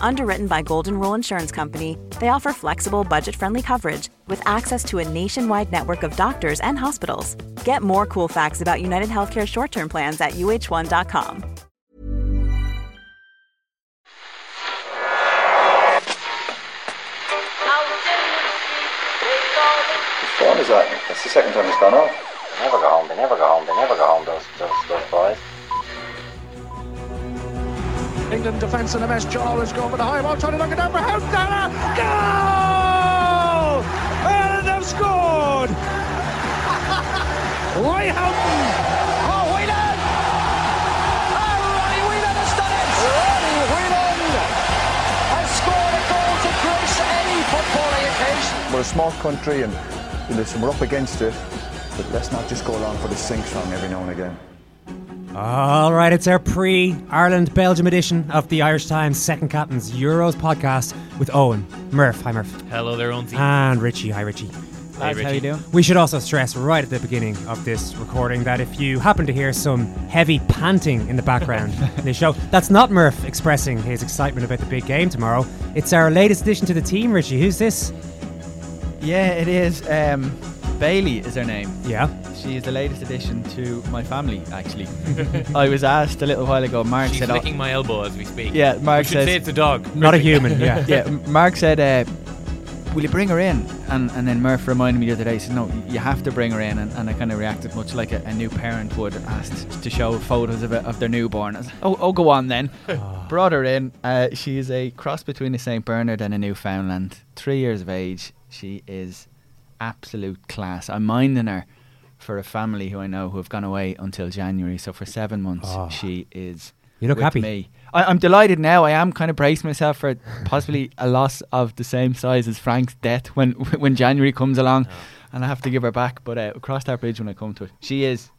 Underwritten by Golden Rule Insurance Company, they offer flexible, budget friendly coverage with access to a nationwide network of doctors and hospitals. Get more cool facts about United Healthcare short term plans at uh1.com. Whose phone is that? That's the second time it's gone off. They never go home, they never go home, they never go home, those, those, those boys. England defence in a mess. Joel is going with a high ball, trying to knock it down for Houghton. Goal! And they've scored! Ray Houghton! Oh, Whelan! Oh, Ronnie Whelan has done it! Ronnie Whelan has scored a goal to grace any footballing occasion. We're a small country and listen, we're up against it, but let's not just go along for the sing song every now and again. All right, it's our pre Ireland Belgium edition of the Irish Times Second Captain's Euros podcast with Owen, Murph. Hi, Murph. Hello there, Owen. And Richie. Hi, Richie. Lads, how you doing? We should also stress right at the beginning of this recording that if you happen to hear some heavy panting in the background in the show, that's not Murph expressing his excitement about the big game tomorrow. It's our latest addition to the team, Richie. Who's this? Yeah, it is. Um, Bailey is her name. Yeah. She is the latest addition to my family, actually. I was asked a little while ago, Mark She's said. oh, licking my elbow as we speak. Yeah, Mark we says- say it's a dog. Not a human, yeah. yeah, Mark said, uh, Will you bring her in? And and then Murph reminded me the other day, he said, No, you have to bring her in. And, and I kind of reacted much like a, a new parent would, asked to show photos of, it, of their newborn. I was like, oh, oh, go on then. Brought her in. Uh, she is a cross between a St. Bernard and a Newfoundland. Three years of age. She is absolute class. I'm minding her for a family who I know who have gone away until January. So for seven months, Oh. she is. You look with happy. Me. I, I'm delighted now. I am kind of bracing myself for possibly a loss of the same size as Frank's death when when January comes along, and I have to give her back. But uh, cross that bridge when I come to it. She is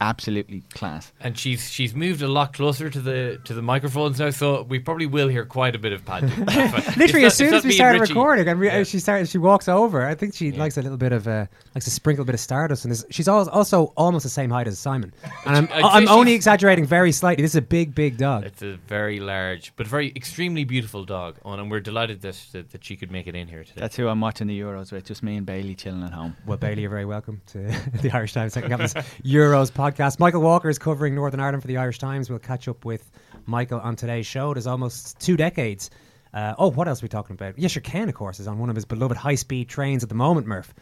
absolutely class. And she's she's moved a lot closer to the to the microphones now, so we probably will hear quite a bit of panting. Literally, as soon as we started Richie, recording, and re- Yeah. she started, she walks over. I think she Yeah. likes a little bit of, uh, likes to sprinkle a bit of stardust. And she's al- also almost the same height as Simon. And I'm, I'd say I'm only exaggerating very slightly. This is a big, big dog. It's a very large, but very extremely beautiful dog, Owen, and we're delighted that, that that she could make it in here today. That's who I'm watching the Euros with. Just me and Bailey chilling at home. Well, Bailey, you're very welcome to the Irish Times Second Captain's Euros podcast. Michael Walker is covering Northern Ireland for the Irish Times. We'll catch up with Michael on today's show. It is almost two decades. Uh, oh, what else are we talking about? Yes, your Ken, of course, is on one of his beloved high speed trains at the moment, Murph.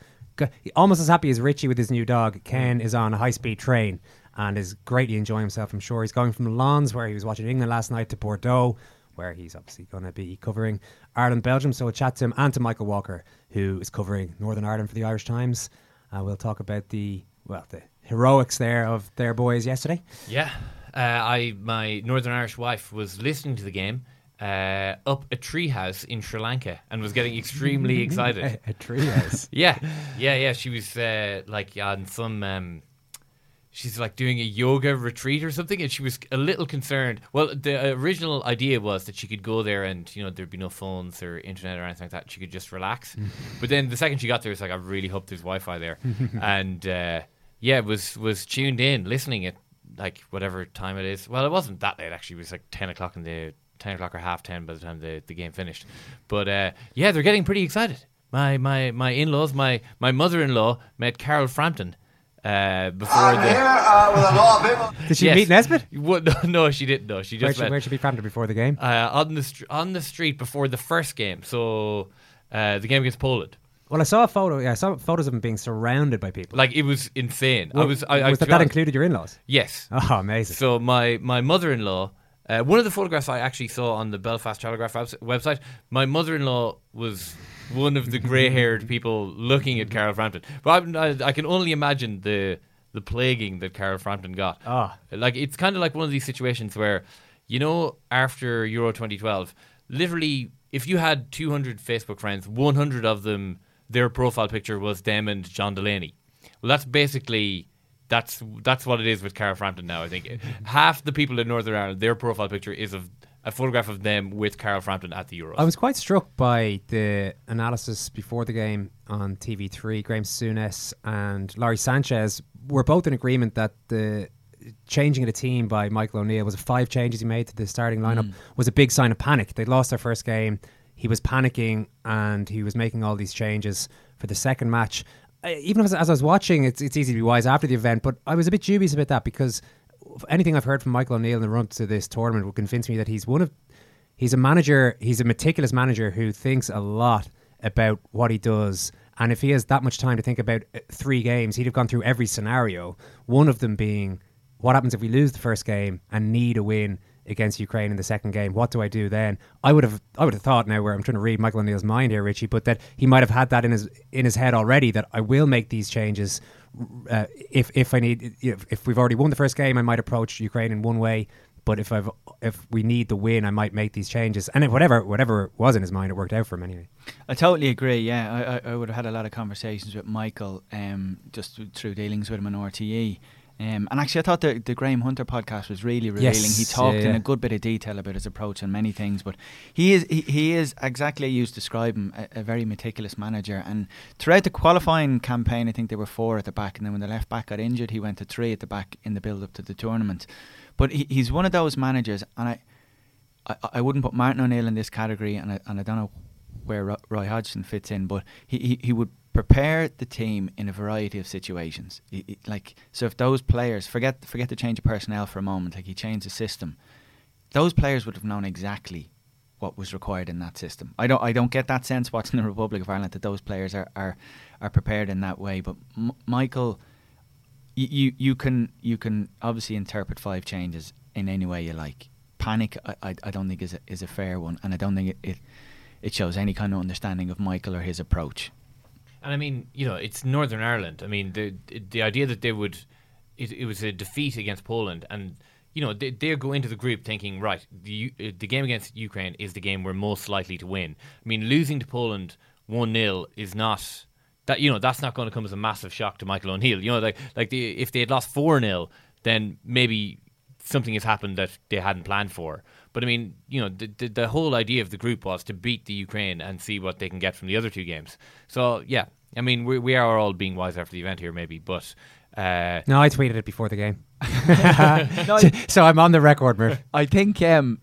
Almost as happy as Richie with his new dog, Ken is on a high speed train and is greatly enjoying himself, I'm sure. He's going from Lens, where he was watching England last night, to Bordeaux, where he's obviously going to be covering Ireland Belgium. So we'll chat to him and to Michael Walker, who is covering Northern Ireland for the Irish Times. Uh, we'll talk about the, well, the heroics there of their boys yesterday. Yeah, uh, I my Northern Irish wife was listening to the game uh, up a treehouse in Sri Lanka and was getting extremely excited. A, a treehouse. Yeah, yeah, yeah. She was uh, like on some. Um, she's like doing a yoga retreat or something, and she was a little concerned. Well, the original idea was that she could go there and you know there'd be no phones or internet or anything like that. She could just relax. but then the second she got there, it's like I really hope there's Wi-Fi there, and uh, yeah, was was tuned in, listening at like whatever time it is. Well, it wasn't that late actually. It was like ten o'clock in the. 10 o'clock or half 10 by the time the, the game finished but uh, yeah they're getting pretty excited my my my in-laws my my mother-in-law met Carl Frampton uh, before the Did she Yes. meet Nesbitt? What, no, no, she didn't. No, she just should, met where should be Frampton before the game? uh, on the str- on the street before the first game. So uh, the game against Poland. Well, I saw a photo. Yeah, I saw photos of him being surrounded by people. Like it was insane. I was. I, I, was to that, that included your in-laws? Yes. Oh, amazing. So my my mother-in-law, uh, one of the photographs I actually saw on the Belfast Telegraph website, my mother-in-law was one of the grey-haired people looking at Carl Frampton. But I, I, I can only imagine the the plaguing that Carl Frampton got. Ah. Like it's kind of like one of these situations where, you know, after Euro 2012, literally, if you had 200 Facebook friends, 100 of them, their profile picture was them and John Delaney. Well, that's basically that's that's what it is with Carl Frampton now. I think half the people in Northern Ireland, their profile picture is of a photograph of them with Carl Frampton at the Euros. I was quite struck by the analysis before the game on TV3. Graham Souness and Lawrie Sanchez were both in agreement that the changing of the team by Michael O'Neill was five changes he made to the starting lineup mm. was a big sign of panic. They lost their first game. He was panicking and he was making all these changes for the second match. Even as, as I was watching, it's, it's easy to be wise after the event, but I was a bit dubious about that because anything I've heard from Michael O'Neill in the run to this tournament would convince me that he's one of he's a manager he's a meticulous manager who thinks a lot about what he does and if he has that much time to think about uh, three games he'd have gone through every scenario one of them being what happens if we lose the first game and need a win against Ukraine in the second game what do I do then I would have I would have thought now where I'm trying to read Michael O'Neill's mind here Richie but that he might have had that in his in his head already that I will make these changes uh, if if I need if, if we've already won the first game I might approach Ukraine in one way but if I've if we need the win, I might make these changes. And if whatever whatever was in his mind, it worked out for him anyway. I totally agree. Yeah, I, I, I would have had a lot of conversations with Michael, um, just through dealings with him on RTE. Um, and actually, I thought the, the Graham Hunter podcast was really revealing. Yes, he talked yeah, in a good bit of detail about his approach and many things, but he is he, he is exactly you describe him a, a very meticulous manager. And throughout the qualifying campaign, I think they were four at the back, and then when the left back got injured, he went to three at the back in the build up to the tournament. But he, he's one of those managers, and I, I I wouldn't put Martin O'Neill in this category, and I, and I don't know where Roy Hodgson fits in, but he, he, he would prepare the team in a variety of situations. He- he- like so, if those players forget forget the change of personnel for a moment, like he changed the system, those players would have known exactly what was required in that system. I don't I don't get that sense watching the Republic of Ireland that those players are are, are prepared in that way. But M- Michael, you, you you can you can obviously interpret five changes in any way you like. Panic, I, I, I don't think is a, is a fair one, and I don't think it, it it shows any kind of understanding of Michael or his approach. And I mean, you know, it's Northern Ireland. I mean, the the idea that they would, it, it was a defeat against Poland, and you know, they they go into the group thinking, right, the uh, the game against Ukraine is the game we're most likely to win. I mean, losing to Poland one 0 is not that you know that's not going to come as a massive shock to Michael O'Neill. You know, like like the, if they had lost four 0 then maybe something has happened that they hadn't planned for. But I mean, you know, the, the the whole idea of the group was to beat the Ukraine and see what they can get from the other two games. So yeah, I mean, we we are all being wise after the event here, maybe, but. Uh, No, I tweeted it before the game, No, so, so I'm on the record, Murph. I think um,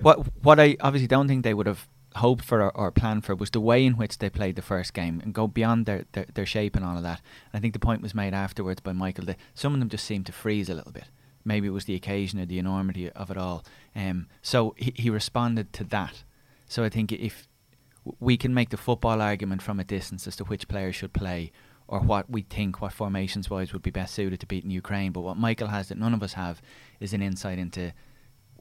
what what I obviously don't think they would have hoped for or, or planned for was the way in which they played the first game and go beyond their, their, their shape and all of that. And I think the point was made afterwards by Michael that some of them just seemed to freeze a little bit. Maybe it was the occasion or the enormity of it all. Um, so he, he responded to that. So I think if we can make the football argument from a distance as to which players should play or what we think, what formations wise would be best suited to beating Ukraine. But what Michael has that none of us have is an insight into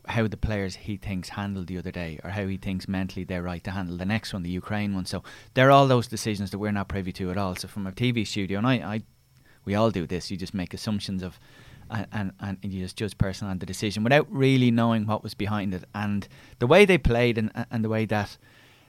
how the players he thinks handled the other day or how he thinks mentally they're right to handle the next one, the Ukraine one. So they're all those decisions that we're not privy to at all. So from a TV studio, and I, I we all do this, you just make assumptions of and, and, and you just judge person on the decision without really knowing what was behind it. And the way they played and, and the way that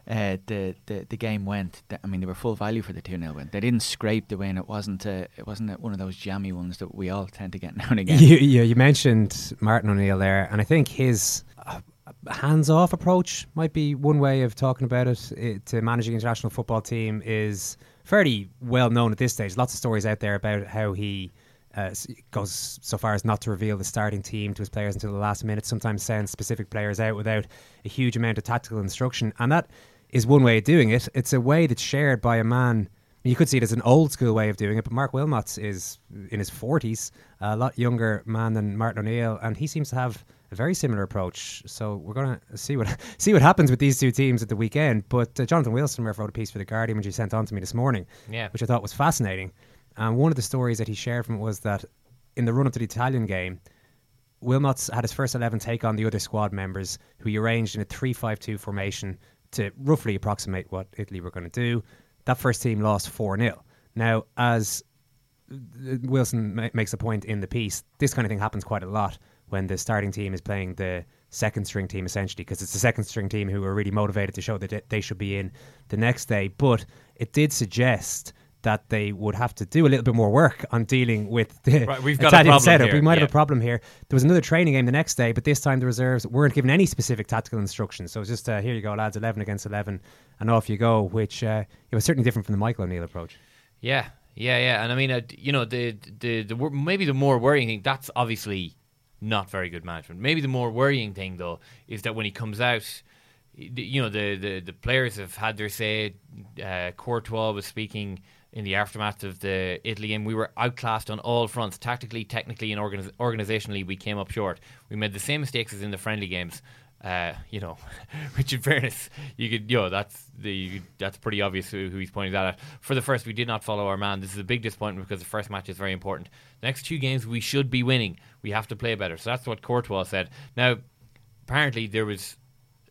uh, the, the the game went, I mean, they were full value for the 2 0 win. They didn't scrape the win. It wasn't a, it wasn't a, one of those jammy ones that we all tend to get now and again. You, you, you mentioned Martin O'Neill there, and I think his uh, hands-off approach might be one way of talking about it, it to managing an international football team is fairly well known at this stage. Lots of stories out there about how he uh, goes so far as not to reveal the starting team to his players until the last minute. Sometimes sends specific players out without a huge amount of tactical instruction, and that is one way of doing it. It's a way that's shared by a man. You could see it as an old school way of doing it, but Marc Wilmots is in his 40s, a lot younger man than Martin O'Neill, and he seems to have a very similar approach. So we're going to see what see what happens with these two teams at the weekend. But uh, Jonathan Wilson wrote a piece for the Guardian, which he sent on to me this morning, Yeah. which I thought was fascinating. And one of the stories that he shared from it was that in the run up to the Italian game, Wilmots had his first 11 take on the other squad members, who he arranged in a 3 5 2 formation to roughly approximate what Italy were going to do. That first team lost 4 0. Now, as uh, Wilson ma- makes a point in the piece, this kind of thing happens quite a lot when the starting team is playing the second string team essentially because it's the second string team who are really motivated to show that they- they should be in the next day. But it did suggest that they would have to do a little bit more work on dealing with the Right, we've got a Italian problem setup. here, We might yeah. have a problem here. There was another training game the next day, but this time the reserves weren't given any specific tactical instructions. So it's just uh, here you go, lads, eleven against eleven, and off you go. Which uh, it was certainly different from the Michael O'Neill approach. Yeah, yeah, yeah. And I mean, uh, you know, the the the wor- maybe the more worrying thing that's obviously not very good management. Maybe the more worrying thing though is that when he comes out, the- you know, the the, the players have had their say. Uh, Courtois was speaking in the aftermath of the Italy game. We were outclassed on all fronts, tactically, technically, and organiz- organizationally. We came up short. We made the same mistakes as in the friendly games. Uh, you know, which in fairness, you could, you know, that's the that's pretty obvious who, who he's pointing that at. For the first, we did not follow our man. This is a big disappointment because the first match is very important. The next two games we should be winning. We have to play better. So that's what Courtois said. Now, apparently there was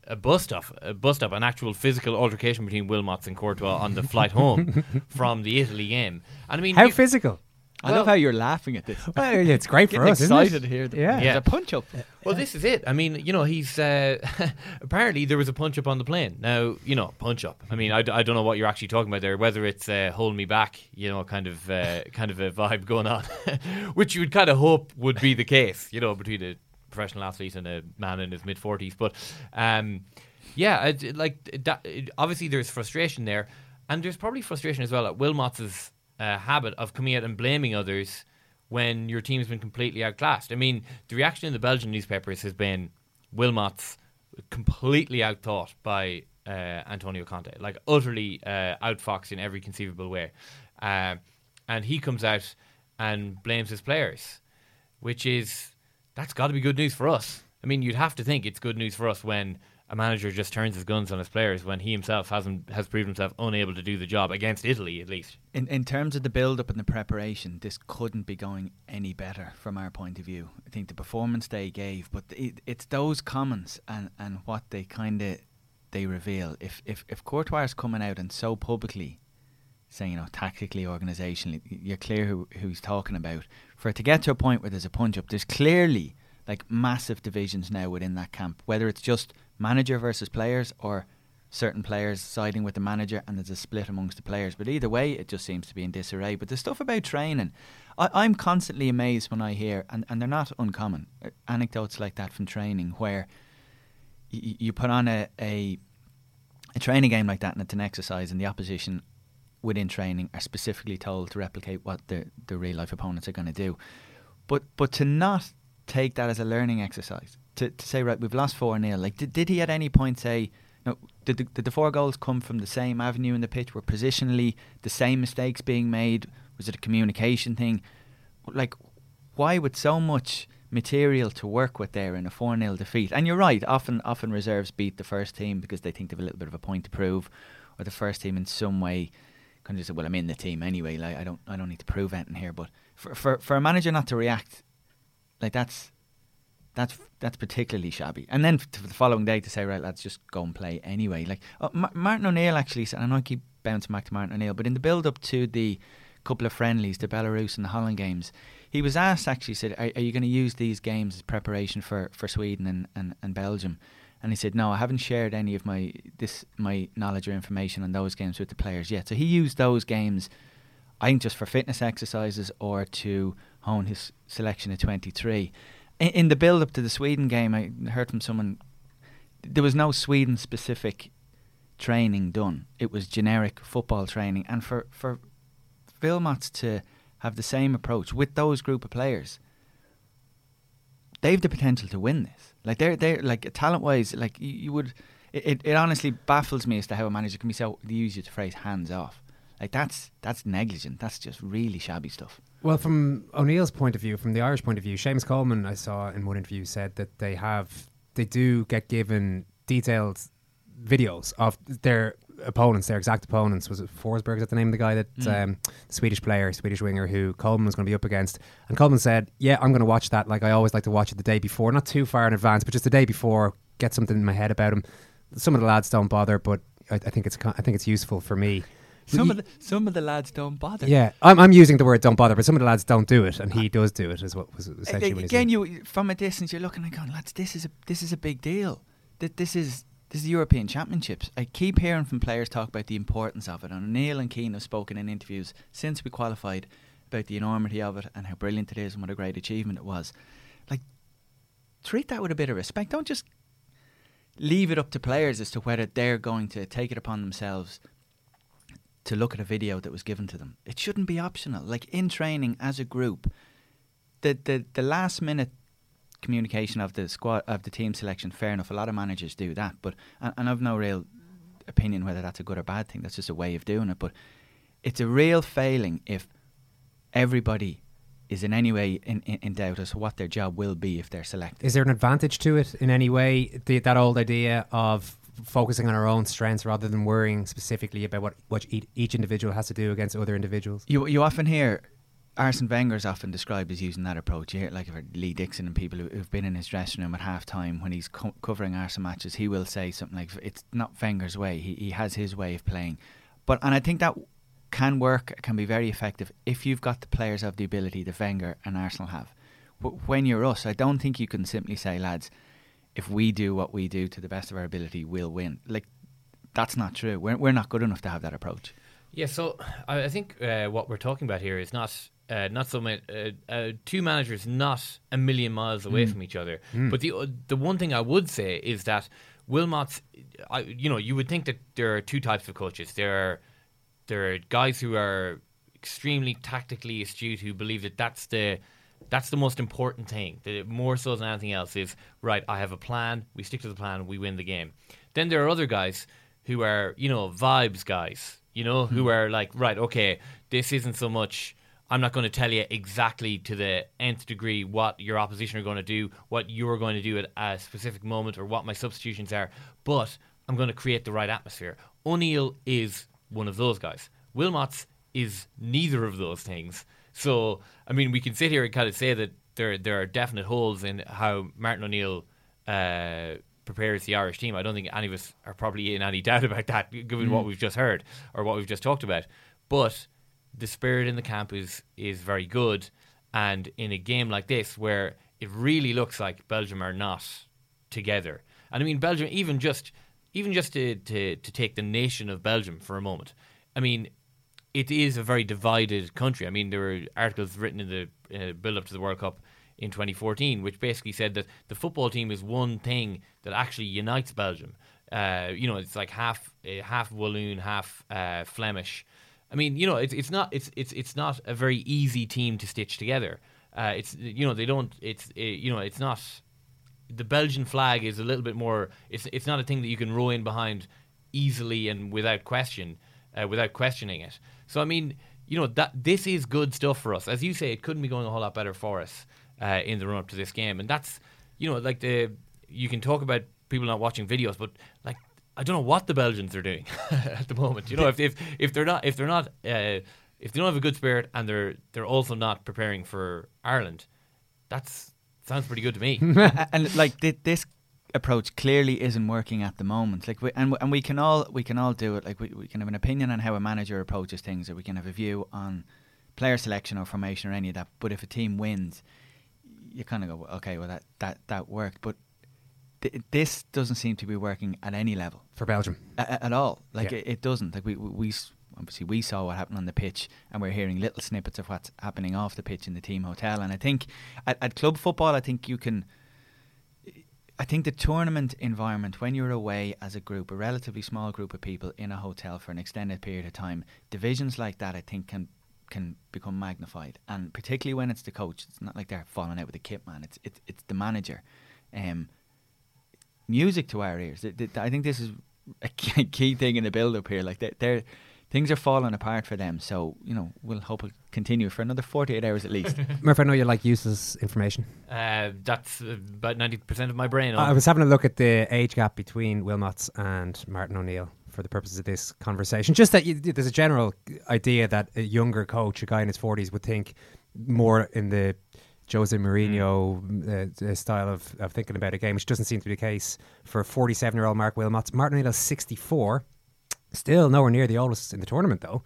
a bust up, a bust up, an actual physical altercation between Wilmots and Courtois on the flight home from the Italy game. And I mean, How you- physical? I love how you're laughing at this. Well, it's great for Getting us, isn't it? excited here. Yeah. Yeah. a punch up. Well, this is it. I mean, you know, he's uh, apparently there was a punch up on the plane. Now, you know, punch up. I mean, I, d- I don't know what you're actually talking about there. Whether it's uh, hold me back, you know, kind of uh, kind of a vibe going on, which you would kind of hope would be the case, you know, between a professional athlete and a man in his mid forties. But um, yeah, like that, obviously there's frustration there, and there's probably frustration as well at Wilmots's uh, habit of coming out and blaming others when your team's been completely outclassed. I mean, the reaction in the Belgian newspapers has been Wilmots completely outthought by uh, Antonio Conte, like utterly uh, outfoxed in every conceivable way. Uh, and he comes out and blames his players, which is that's got to be good news for us. I mean, you'd have to think it's good news for us when a manager just turns his guns on his players when he himself hasn't has proven himself unable to do the job against Italy at least. In in terms of the build up and the preparation, this couldn't be going any better from our point of view. I think the performance they gave, but it, it's those comments and, and what they kind of they reveal. If if if Courtois is coming out and so publicly saying, you know, tactically, organisationally, you're clear who who he's talking about. For it to get to a point where there's a punch up, there's clearly like massive divisions now within that camp. Whether it's just manager versus players or certain players siding with the manager and there's a split amongst the players. But either way, it just seems to be in disarray. But the stuff about training, I, I'm constantly amazed when I hear, and, and they're not uncommon, uh, anecdotes like that from training where y- you put on a, a a training game like that and it's an exercise and the opposition within training are specifically told to replicate what the, the real life opponents are going to do. But but to not take that as a learning exercise, to, to say, right, we've lost 4 0, like, did, did he at any point say, no, did the, did the four goals come from the same avenue in the pitch? Were positionally the same mistakes being made? Was it a communication thing? Like, why with so much material to work with there in a 4 0 defeat? And you're right, often often reserves beat the first team because they think they've a little bit of a point to prove, or the first team in some way kind of say, well, I'm in the team anyway. Like I don't I don't need to prove anything here. But for for, for a manager not to react, like that's that's that's particularly shabby. And then for the following day to say, right, let's just go and play anyway. Like uh, Ma- Martin O'Neill actually said, and I know I keep bouncing back to Martin O'Neill, but in the build up to the couple of friendlies, the Belarus and the Holland games, he was asked actually said, are, are you going to use these games as preparation for, for Sweden and, and, and Belgium? And he said, no, I haven't shared any of my this my knowledge or information on those games with the players yet. So he used those games, I think, just for fitness exercises or to hone his selection of 23. In, in the build up to the Sweden game, I heard from someone there was no Sweden specific training done. It was generic football training, and for for Vilmots to have the same approach with those group of players, they've the potential to win this. Like they're they're like talent wise, like you, you would. It, it, honestly baffles me as to how a manager can be so. They use the phrase hands off. Like that's that's negligent. That's just really shabby stuff. Well, from O'Neill's point of view, from the Irish point of view, Seamus Coleman, I saw in one interview, said that they have, they do get given detailed videos of their opponents, their exact opponents. Was it Forsberg? Is that the name of the guy that Mm. um, the Swedish player, Swedish winger, who Coleman was going to be up against? And Coleman said, "Yeah, I'm going to watch that. Like I always like to watch it the day before, not too far in advance, but just the day before, get something in my head about him." Some of the lads don't bother, but I, I think it's I think it's useful for me. Some of the some of the lads don't bother. Yeah, I'm, I'm using the word "don't bother," but some of the lads don't do it, and he does do it. Is what was essentially Again, you from a distance, you're looking and going, lads, this is a this is a big deal. That This is this is the European Championships. I keep hearing from players talk about the importance of it, and Neil and Keane have spoken in interviews since we qualified about the enormity of it and how brilliant it is and what a great achievement it was. Like, treat that with a bit of respect. Don't just leave it up to players as to whether they're going to take it upon themselves to look at a video that was given to them. It shouldn't be optional. Like in training as a group, the the, the last minute communication of the squad of the team selection, fair enough. A lot of managers do that, but and, and I've no real opinion whether that's a good or bad thing. That's just a way of doing it. But it's a real failing if everybody is in any way in, in, in doubt as to what their job will be if they're selected. Is there an advantage to it in any way? The, that old idea of focusing on our own strengths rather than worrying specifically about what, what each, each individual has to do against other individuals. You you often hear Arsene Wenger is often described as using that approach. You hear like Lee Dixon and people who, who've been in his dressing room at half time when he's co- covering Arsenal matches, he will say something like, "It's not Wenger's way. He he has his way of playing." But and I think that can work, can be very effective if you've got the players of the ability that Wenger and Arsenal have. But when you're us, I don't think you can simply say, lads, if we do what we do to the best of our ability, we'll win. Like that's not true. We're we're not good enough to have that approach. Yeah, so I, I think uh, what we're talking about here is not uh, not so much uh, uh, two managers not a million miles away Mm. from each other. Mm. But the uh, the one thing I would say is that Wilmots, I, you know, you would think that there are two types of coaches. There are there are guys who are extremely tactically astute who believe that that's the that's the most important thing. That it, more so than anything else is right. I have a plan. We stick to the plan. We win the game. Then there are other guys who are you know vibes guys. You know who Hmm. are like right. Okay, this isn't so much. I'm not going to tell you exactly to the nth degree what your opposition are going to do, what you're going to do at a specific moment, or what my substitutions are. But I'm going to create the right atmosphere. O'Neill is one of those guys. Wilmots is neither of those things. So, I mean, we can sit here and kind of say that there there are definite holes in how Martin O'Neill uh, prepares the Irish team. I don't think any of us are probably in any doubt about that, given what Mm. we've just heard or what we've just talked about. But the spirit in the camp is is very good, and in a game like this, where it really looks like Belgium are not together, and I mean Belgium, even just even just to, to, to take the nation of Belgium for a moment, I mean, it is a very divided country. I mean, there were articles written in the uh, build up to the World Cup in 2014, which basically said that the football team is one thing that actually unites Belgium. Uh, you know, it's like half uh, half Walloon, half uh, Flemish. I mean, you know, it's it's not it's it's it's not a very easy team to stitch together. Uh, it's you know they don't it's uh, you know it's not the Belgian flag is a little bit more. It's it's not a thing that you can row in behind easily and without question, uh, without questioning it. So I mean, you know that this is good stuff for us. As you say, it couldn't be going a whole lot better for us uh, in the run up to this game, and that's you know like the you can talk about people not watching videos, but like I don't know what the Belgians are doing at the moment. You know, if if if they're not if they're not uh, if they don't have a good spirit and they're they're also not preparing for Ireland, that's sounds pretty good to me. And like thi- this approach clearly isn't working at the moment. Like, we, and and we can all we can all do it. Like, we, we can have an opinion on how a manager approaches things, or we can have a view on player selection or formation or any of that. But if a team wins, you kind of go, okay, well that that that worked, but. Th- This doesn't seem to be working at any level For Belgium. A- at all. Like Yeah. it, it doesn't. Like we, we we obviously we saw what happened on the pitch, and we're hearing little snippets of what's happening off the pitch in the team hotel. And I think at, at club football, I think you can. I think the tournament environment, when you're away as a group, a relatively small group of people in a hotel for an extended period of time, divisions like that, I think can can become magnified, and particularly when it's the coach. It's not like they're falling out with the kit man. It's it's it's the manager. Um, music to our ears. Th- th- I think this is a key key thing in the build up here. Like they- they're things are falling apart for them. So you know we'll hope it continue for another 48 hours at least. Murph, I know you like useless information. Uh, that's uh, about ninety percent of my brain. I was having a look at the age gap between Wilmots and Martin O'Neill for the purposes of this conversation. Just that you, there's a general idea that a younger coach, a guy in his 40s, would think more in the Jose Mourinho uh, uh, style of, of thinking about a game, which doesn't seem to be the case for 47 year old Marc Wilmots. Martin O'Neill's 64, still nowhere near the oldest in the tournament, though.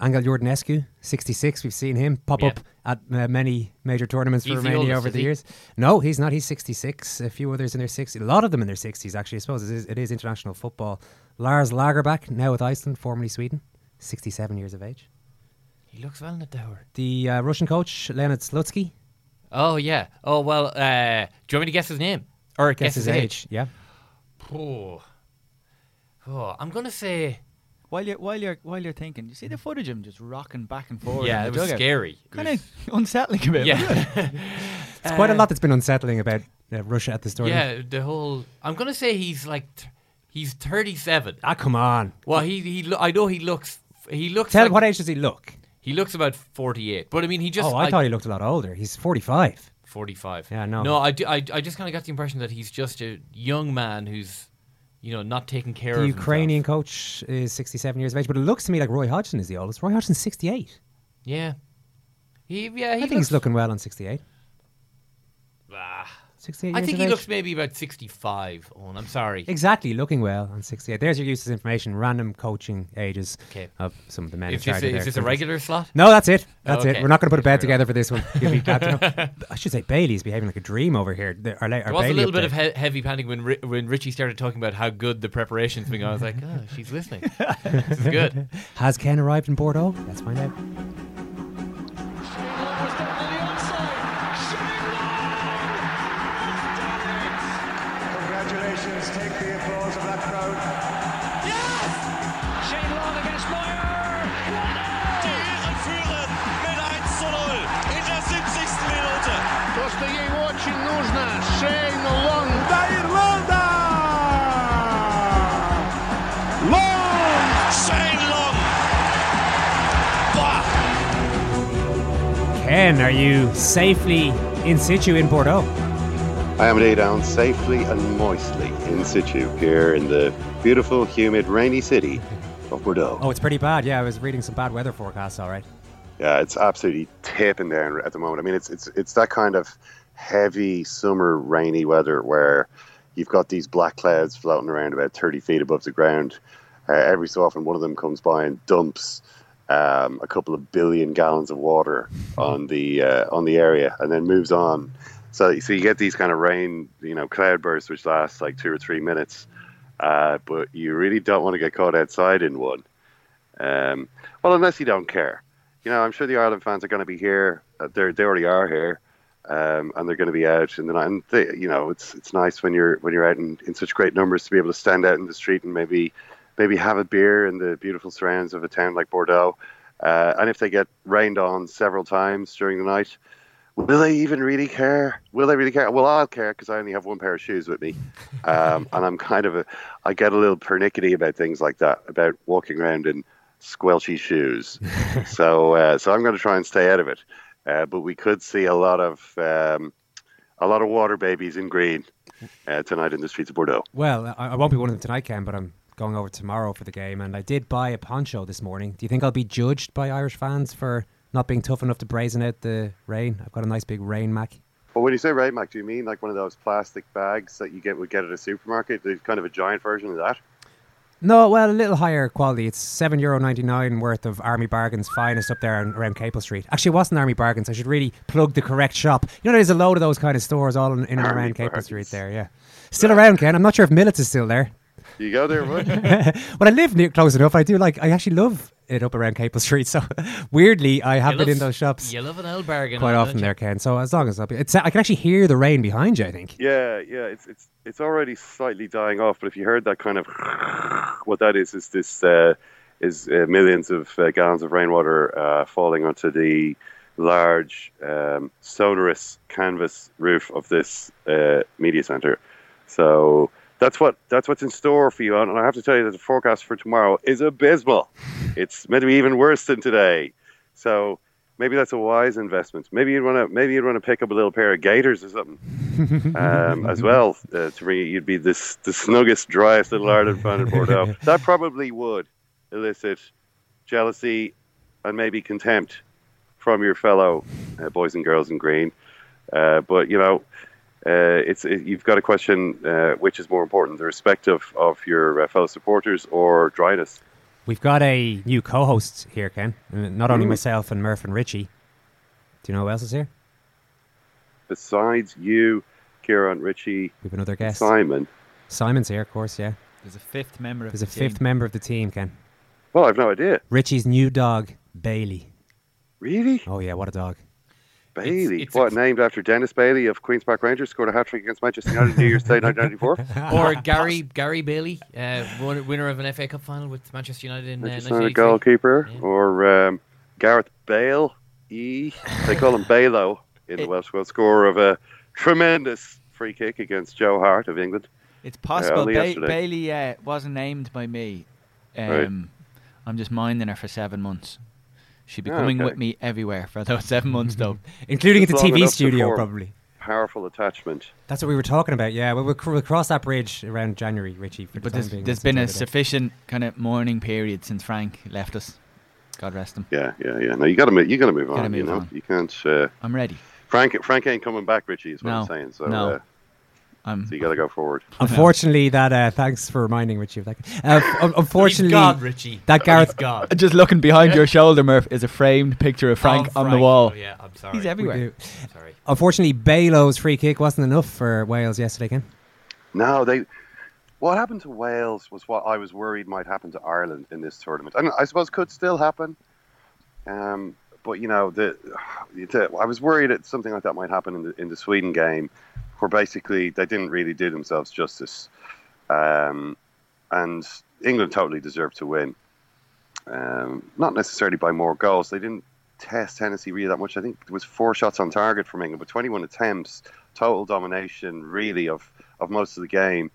Anghel Iordanescu, 66. We've seen him pop Yeah. up at uh, many major tournaments He's for the Romania oldest, over the he? years. No, he's not. He's 66. A few others in their 60s. A lot of them in their 60s, actually. I suppose it is, it is international football. Lars Lagerbäck, now with Iceland, formerly Sweden, 67 years of age. He looks well in the tower. The uh, Russian coach, Leonid Slutsky, Oh yeah. Oh well. Uh, do you want me to guess his name or guess his age. Yeah. Oh. Oh, I'm gonna say. while you're while you're while you're thinking, you see the footage of him just rocking back and forth. yeah, in it was dugout? scary. It Kind was- of unsettling a bit. wasn't it? Yeah. It's quite a Uh, lot that's been unsettling about uh, Russia at this tournament. Yeah, the whole. I'm gonna say he's like, th- he's 37. Ah, come on. Well, he he. Lo- I know he looks. He looks. Tell like, what age does he look? He looks about 48. But I mean, he just. oh, I like, thought he looked a lot older. He's 45. 45. Yeah, no. No, I, do, I, I just kind of got the impression that he's just a young man who's, you know, not taking care The of The Ukrainian himself. coach is 67 years of age, but it looks to me like Roy Hodgson is the oldest. Roy Hodgson's 68. Yeah. He, yeah, I think he's looking well on 68. Ah. 68 I think he age. looks maybe about 65. Oh, I'm sorry. Exactly, looking well on 68. There's your useless information, random coaching ages Okay. of some of the men Is in this, a, is this a regular slot? No, that's it. That's it. Okay. We're not going to put a bed together for this one. You'll be glad to know. I should say Bailey's behaving like a dream over here. The- Our, our There was a little bit of he- heavy panting when Ri- when Richie started talking about how good the preparation's been going. I was like, oh, she's listening. this is good. Has Ken arrived in Bordeaux? Let's find out. Are you safely in situ in Bordeaux? I am indeed down safely and moistly in situ here in the beautiful, humid, rainy city of Bordeaux. Oh, it's pretty bad. Yeah, I was reading some bad weather forecasts, all right. Yeah, it's absolutely tipping down at the moment. I mean, it's it's it's that kind of heavy summer rainy weather where you've got these black clouds floating around about 30 feet above the ground. Uh, every so often, one of them comes by and dumps um, a couple of billion gallons of water on the uh, on the area, and then moves on. So, so you get these kind of rain, you know, cloud bursts which last like two or three minutes, uh, but you really don't want to get caught outside in one. Um, well, unless you don't care. You know, I'm sure the Ireland fans are going to be here. Uh, they're, they already are here, um, and they're going to be out in the night. And they, you know, it's it's nice when you're when you're out in, in such great numbers to be able to stand out in the street and maybe maybe have a beer in the beautiful surrounds of a town like Bordeaux. Uh, and if they get rained on several times during the night, will they even really care? Will they really care? Well, I'll care because I only have one pair of shoes with me, um, and I'm kind of a I get a little pernickety about things like that, about walking around in squelchy shoes. so uh, so I'm going to try and stay out of it. Uh, but we could see a lot of um, a lot of water babies in green uh, tonight in the streets of Bordeaux. Well, I, I won't be one of them tonight, Ken, but I'm going over tomorrow for the game, and I did buy a poncho this morning. Do you think I'll be judged by Irish fans for not being tough enough to brazen out the rain? I've got a nice big rain mac. Well, when you say rain mac, do you mean like one of those plastic bags that you get would get at a supermarket? There's kind of a giant version of that. No, well, a little higher quality. It's seven euro ninety nine worth of Army Bargains finest up there around Capel Street. Actually, it wasn't Army Bargains. I should really plug the correct shop. You know, there's a load of those kind of stores all in, in and around Capel Street there. Yeah, still around, Ken. I'm not sure if Millets is still there. You go there, bud. Well, I live near close enough. I do like. I actually love it up around Capel Street. So weirdly, I have You been love- in those shops You love an old bargain. quite often there, Ken. So as long as I'll be, it's, I can actually hear the rain behind you. I think. Yeah, yeah, it's it's it's already slightly dying off. But if you heard that kind of, what that is is this uh, is uh, millions of uh, gallons of rainwater uh, falling onto the large um, sonorous canvas roof of this uh, media center. So that's what that's what's in store for you. And I have to tell you that the forecast for tomorrow is abysmal. It's meant to be even worse than today. So maybe that's a wise investment. Maybe you'd want to maybe you'd want to pick up a little pair of gaiters or something um, as well. Uh, to me, you'd be this the snuggest, driest little Ireland fan in Bordeaux. that probably would elicit jealousy and maybe contempt from your fellow uh, boys and girls in green. Uh, but you know, uh, it's it, you've got to question uh, which is more important: the respect of, of your uh, fellow supporters or dryness. We've got a new co-host here, Ken. Uh, Not only Mm. myself and Murph and Richie. Do you know who else is here? Besides you, Kieran, Richie, We've another guest. Simon. Simon's here, of course. Yeah. There's a fifth member of There's a team. fifth member of the team, Ken. Well, I've no idea. Richie's new dog, Bailey. Really? Oh yeah, what a dog. Bailey. it's what, named after Dennis Bailey of Queen's Park Rangers, scored a hat trick against Manchester United New Year's Day 1994. or Gary Gary Bailey, uh, winner of an FA Cup final with Manchester United in uh, Manchester United 1983. goalkeeper. Or um, Gareth Bale. E. They call him Balo in the Welsh World score of a tremendous free kick against Joe Hart of England. It's Uh, possible only ba- yesterday. Bailey uh, wasn't named by me. Um, Right. I'm just minding her for seven months. She'll be coming okay. with me everywhere for those seven months, though. Including at the TV studio, probably. Powerful attachment. That's what we were talking about. Yeah, we'll, we'll, cross that bridge around January, Richie. For the But time there's, being. there's That's been a sufficient kind of mourning period since Frank left us. God rest him. Yeah, yeah, yeah. No, you got to move. You got to move Gotta on. you move know, on. you can't. Uh, I'm ready. Frank, Frank ain't coming back, Richie. Is what No, I'm saying. So, no. uh, I'm, so you got to go forward. Unfortunately, that. Uh, thanks for reminding Richie of that. Uh, un- unfortunately, gone, Richie. that Gareth he's gone. Just looking behind your shoulder, Murph, is a framed picture of Frank Oh, on the wall. Oh, yeah, I'm sorry. He's everywhere. Sorry. Unfortunately, Balo's free kick wasn't enough for Wales yesterday, Ken. No, they. What happened to Wales was what I was worried might happen to Ireland in this tournament, and I suppose could still happen. Um, but you know, the, the I was worried that something like that might happen in the in the Sweden game, where basically they didn't really do themselves justice, um, and England totally deserved to win. Um, not necessarily by more goals. They didn't test Hennessey really that much. I think there was four shots on target from England, but 21 attempts, total domination really of, of most of the game.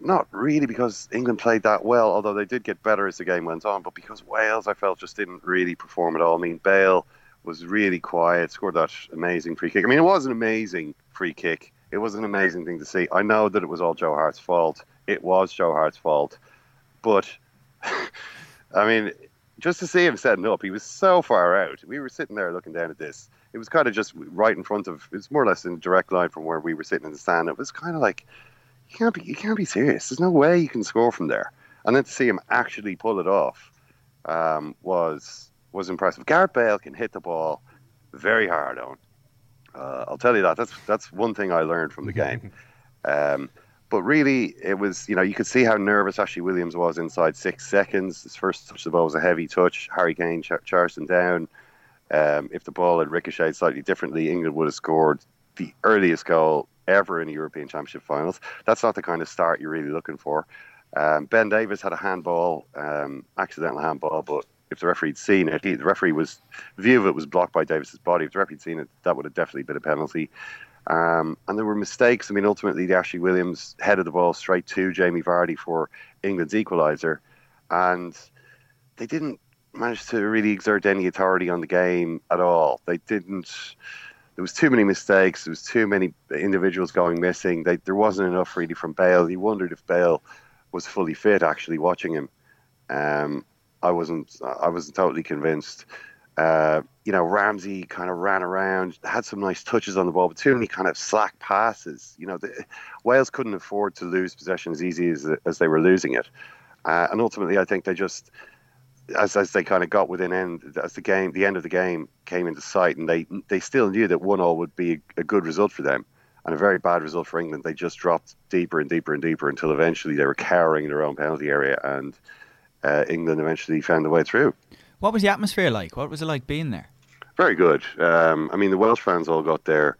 Not really because England played that well, although they did get better as the game went on, but because Wales, I felt, just didn't really perform at all. I mean, Bale was really quiet, scored that amazing free kick. I mean, it was an amazing free kick. It was an amazing thing to see. I know that it was all Joe Hart's fault. It was Joe Hart's fault. But, I mean, just to see him setting up, he was so far out. We were sitting there looking down at this. It was kind of just right in front of. It was more or less in direct line from where we were sitting in the stand. It was kind of like, you can't be, you can't be serious. There's no way you can score from there. And then to see him actually pull it off um, was was impressive. Gareth Bale can hit the ball very hard on. Uh, I'll tell you that. That's that's one thing I learned from the game. Um, but really, it was you know you could see how nervous Ashley Williams was inside six seconds. His first touch of the ball was a heavy touch. Harry Kane ch- charged him down. Um, if the ball had ricocheted slightly differently, England would have scored the earliest goal ever in a European Championship finals. That's not the kind of start you're really looking for. Um, ben Davies had a handball, um, accidental handball, but if the referee'd seen it, he, the referee was view of it was blocked by Davies's body. If the referee'd seen it, that would have definitely been a penalty. Um, and there were mistakes. I mean, ultimately, the Ashley Williams headed the ball straight to Jamie Vardy for England's equaliser, and they didn't manage to really exert any authority on the game at all. They didn't. There was too many mistakes. There was too many individuals going missing. They, there wasn't enough really from Bale. You wondered if Bale was fully fit. Actually, watching him, um, I wasn't. I wasn't totally convinced. Uh, you know, Ramsey kind of ran around, had some nice touches on the ball, but too many kind of slack passes. You know, the, Wales couldn't afford to lose possession as easy as as they were losing it, uh, and ultimately, I think they just. As, as they kind of got within end, as the game, the end of the game came into sight, and they they still knew that one all would be a, a good result for them, and a very bad result for England. They just dropped deeper and deeper and deeper until eventually they were cowering in their own penalty area, and uh, England eventually found a way through. What was the atmosphere like? What was it like being there? Very good. Um, I mean, the Welsh fans all got there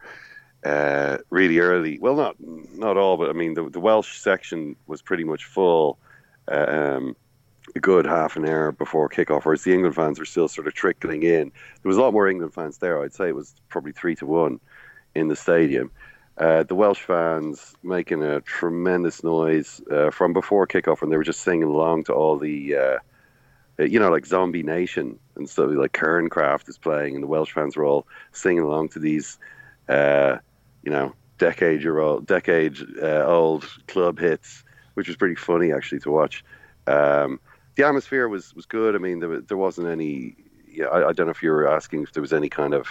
uh, really early. Well, not not all, but I mean, the, the Welsh section was pretty much full um, a good half an hour before kickoff, whereas the England fans were still sort of trickling in. There was a lot more England fans there. I'd say it was probably three to one in the stadium. Uh, the Welsh fans making a tremendous noise uh, from before kickoff, and they were just singing along to all the, uh, you know, like Zombie Nation and stuff. Like Kernkraft is playing, and the Welsh fans were all singing along to these, uh, you know, decade year old, decade uh, old club hits, which was pretty funny actually to watch. Um, the atmosphere was was good. I mean, there there wasn't any. Yeah, I, I don't know if you were asking if there was any kind of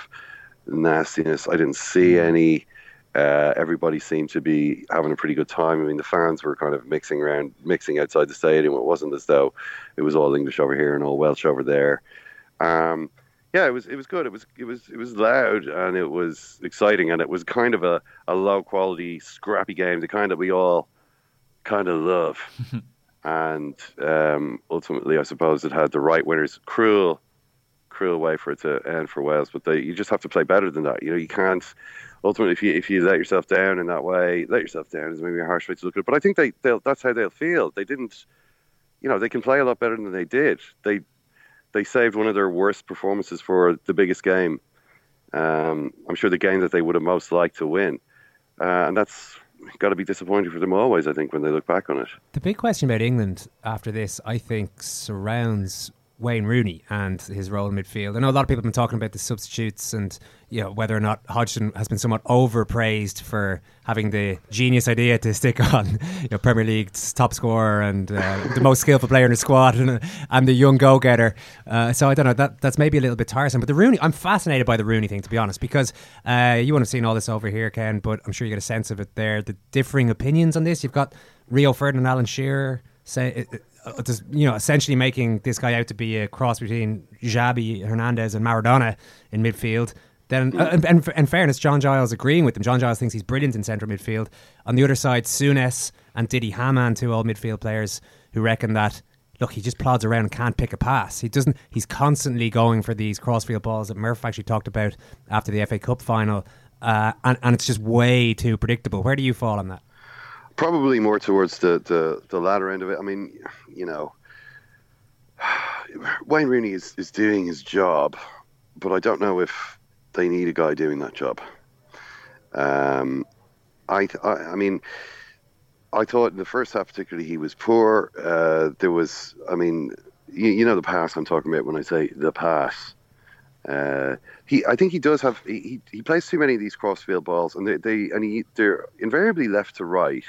nastiness. I didn't see any. Uh, everybody seemed to be having a pretty good time. I mean, the fans were kind of mixing around, mixing outside the stadium. It wasn't as though it was all English over here and all Welsh over there. Um, yeah, it was it was good. It was it was it was loud and it was exciting and it was kind of a, a low quality, scrappy game, the kind that we all kind of love. and um, ultimately, I suppose it had the right winners. Cruel, cruel way for it to end for Wales, but they, you just have to play better than that. You know, you can't. Ultimately, if you if you let yourself down in that way, let yourself down is maybe a harsh way to look at it. But I think they they'll, that's how they'll feel. They didn't, you know, they can play a lot better than they did. They they saved one of their worst performances for the biggest game. Um, I'm sure the game that they would have most liked to win, uh, and that's got to be disappointing for them always. I think when they look back on it. The big question about England after this, I think, surrounds Wayne Rooney and his role in midfield. I know a lot of people have been talking about the substitutes and you know whether or not Hodgson has been somewhat overpraised for having the genius idea to stick on you know Premier League's top scorer and uh, the most skillful player in the squad and, and the young go getter. Uh, so I don't know that that's maybe a little bit tiresome. But the Rooney, I'm fascinated by the Rooney thing to be honest because uh, you wouldn't have seen all this over here, Ken, but I'm sure you get a sense of it there. The differing opinions on this. You've got Rio Ferdinand, and Alan Shearer say uh, just, you know, essentially making this guy out to be a cross between Xavi Hernandez and Maradona in midfield. Then, uh, and, and in fairness, John Giles agreeing with him. John Giles thinks he's brilliant in central midfield. On the other side, Souness and Didi Hamann, two old midfield players who reckon that look, he just plods around and can't pick a pass. He doesn't. He's constantly going for these crossfield balls that Murph actually talked about after the FA Cup final, uh, and and it's just way too predictable. Where do you fall on that? Probably more towards the, the, the latter end of it. I mean, you know, Wayne Rooney is, is doing his job, but I don't know if they need a guy doing that job. Um, I, I, I mean, I thought in the first half particularly he was poor. Uh, there was, I mean, you, you, know the pass I'm talking about when I say the pass. Uh, he, I think he does have. He, he plays too many of these crossfield balls, and they, they and he they're invariably left to right.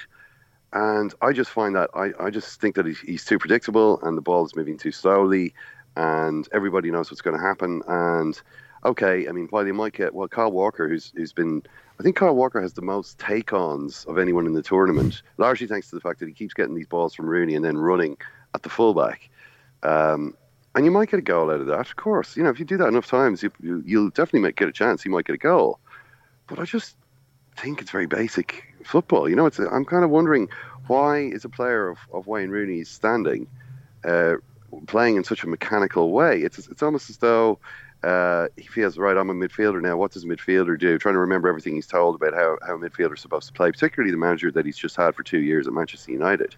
And I just find that I, I just think that he's, he's too predictable, and the ball is moving too slowly, and everybody knows what's going to happen. And okay, I mean, while they might get well, Kyle Walker, who's who's been, I think Kyle Walker has the most take-ons of anyone in the tournament, largely thanks to the fact that he keeps getting these balls from Rooney and then running at the fullback. Um, and you might get a goal out of that, of course. You know, if you do that enough times, you, you, will definitely make, get a chance. You might get a goal. But I just think it's very basic football. You know, it's. I'm kind of wondering why is a player of, of Wayne Rooney's standing uh, playing in such a mechanical way? It's it's almost as though uh, he feels right. I'm a midfielder now. What does a midfielder do? Trying to remember everything he's told about how how a midfielder is supposed to play, particularly the manager that he's just had for two years at Manchester United,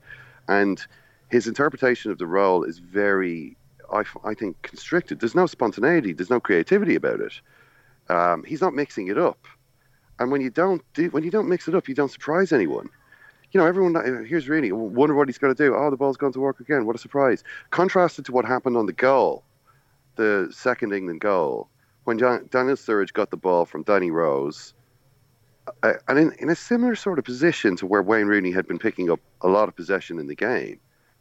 and his interpretation of the role is very I, I think constricted. There's no spontaneity. There's no creativity about it. Um, he's not mixing it up, and when you don't do, when you don't mix it up, you don't surprise anyone. You know, everyone uh, here's really wonder what he's going to do. Oh, the ball's gone to work again. What a surprise! Contrasted to what happened on the goal, the second England goal, when John, Daniel Sturridge got the ball from Danny Rose, uh, and in, in a similar sort of position to where Wayne Rooney had been picking up a lot of possession in the game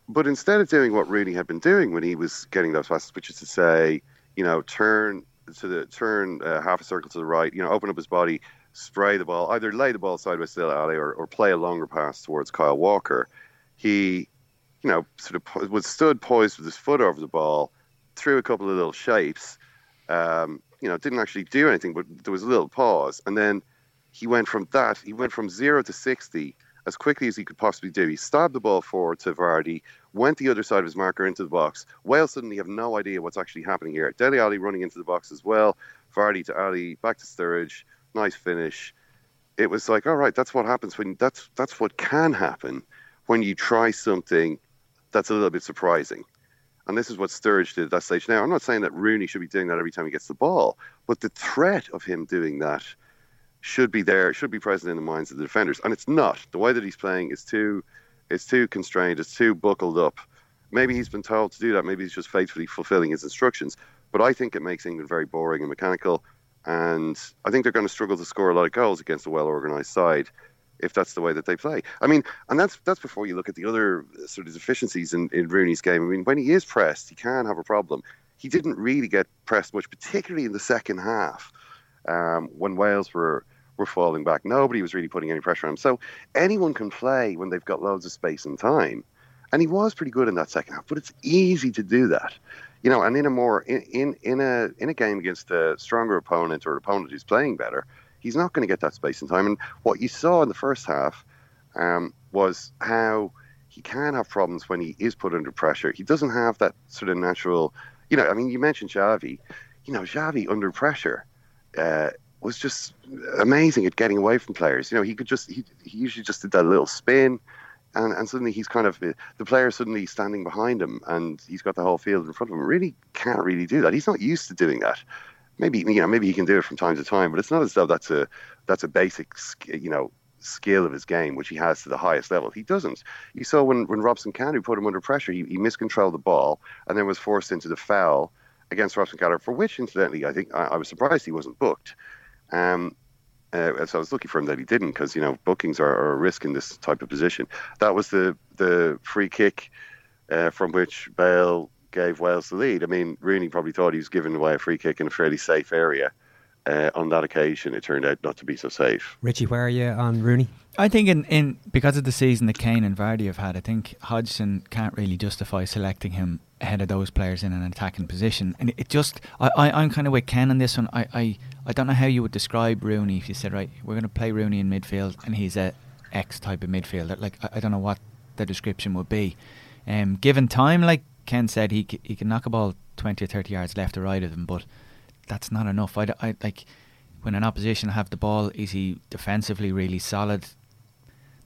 but instead of doing what Rooney had been doing when he was getting those passes, which is to say, you know, turn to the turn uh, half a circle to the right, you know, open up his body, spray the ball, either lay the ball sideways to Alli or, or play a longer pass towards Kyle Walker. He, you know, sort of was stood poised with his foot over the ball, threw a couple of little shapes. Um, you know, didn't actually do anything, but there was a little pause, and then he went from that. He went from zero to sixty as quickly as he could possibly do. He stabbed the ball forward to Vardy, went the other side of his marker into the box. Wales suddenly have no idea what's actually happening here. Dele Alli running into the box as well. Vardy to Alli, back to Sturridge. Nice finish. It was like, all right, that's what happens when that's that's what can happen when you try something that's a little bit surprising. And this is what Sturridge did at that stage. Now, I'm not saying that Rooney should be doing that every time he gets the ball, but the threat of him doing that should be there, should be present in the minds of the defenders, and it's not. The way that he's playing is too, it's too constrained, it's too buckled up. Maybe he's been told to do that. Maybe he's just faithfully fulfilling his instructions. But I think it makes England very boring and mechanical, and I think they're going to struggle to score a lot of goals against a well organised side if that's the way that they play. I mean, and that's that's before you look at the other sort of deficiencies in, in Rooney's game. I mean, when he is pressed, he can have a problem. He didn't really get pressed much, particularly in the second half um, when Wales were were falling back. Nobody was really putting any pressure on him. So anyone can play when they've got loads of space and time. And he was pretty good in that second half, but it's easy to do that. You know, and in a more in, in, in a in a game against a stronger opponent or an opponent who's playing better, he's not going to get that space and time. And what you saw in the first half um, was how he can have problems when he is put under pressure. He doesn't have that sort of natural, you know. I mean, you mentioned Xavi. You know, Xavi under pressure uh, was just amazing at getting away from players. You know, he could just he, he usually just did that little spin. And, and suddenly he's kind of the player suddenly standing behind him and he's got the whole field in front of him. Really can't really do that. He's not used to doing that maybe you know maybe he can do it from time to time, but it's not as though that's a that's a basic you know skill of his game which he has to the highest level. He doesn't. You saw when when Robson Kanu put him under pressure, he, he miscontrolled the ball and then was forced into the foul against Robson Kanu, for which incidentally I think I, I was surprised he wasn't booked. Um, uh, so I was lucky for him that he didn't, because you know bookings are, are, a risk in this type of position. That was the the free kick uh, from which Bale gave Wales the lead. I mean, Rooney probably thought he was giving away a free kick in a fairly safe area. Uh, on that occasion, it turned out not to be so safe. Richie, where are you on Rooney? I think in, in because of the season that Kane and Vardy have had, I think Hodgson can't really justify selecting him ahead of those players in an attacking position. And it just, I, I, am kind of with Ken on this one. I, I, I don't know how you would describe Rooney if you said, right, we're going to play Rooney in midfield and he's a X type of midfielder. Like, I, I don't know what the description would be. Um, given time, like Ken said he he can knock a ball twenty or thirty yards left or right of him, but that's not enough. I, I like when an opposition have the ball. Is he defensively really solid?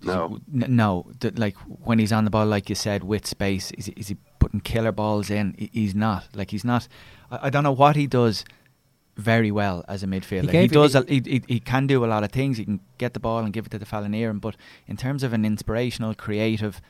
No, he, n- no. D- like when he's on the ball, like you said, with space, is he, is he putting killer balls in? he's not. Like he's not. I, I, don't know what he does very well as a midfielder. He, he does. A, he, he, he can do a lot of things. He can get the ball and give it to the fella near him. But in terms of an inspirational, creative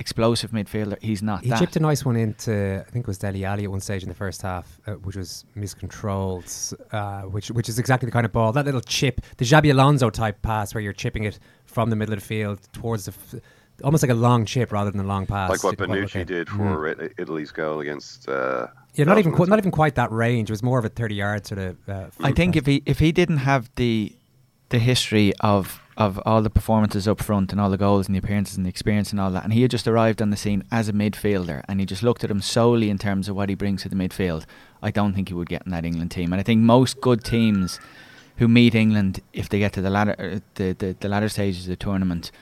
explosive midfielder. He's not. He that. chipped a nice one into I think it was Dele Alli at one stage in the first half, uh, which was miscontrolled, uh, which which is exactly the kind of ball that little chip, the Xabi Alonso type pass where you're chipping it from the middle of the field towards the. F- almost like a long chip rather than a long pass. Like what Bonucci did for mm. Italy's goal against. Uh, yeah, not even qu- not even quite that range. It was more of a thirty yard sort of. Uh, I think pass. if he if he didn't have the the history of of all the performances up front and all the goals and the appearances and the experience and all that. And he had just arrived on the scene as a midfielder and he just looked at him solely in terms of what he brings to the midfield. I don't think he would get in that England team. And I think most good teams who meet England, if they get to the latter, uh, the, the, the latter stages of the tournament,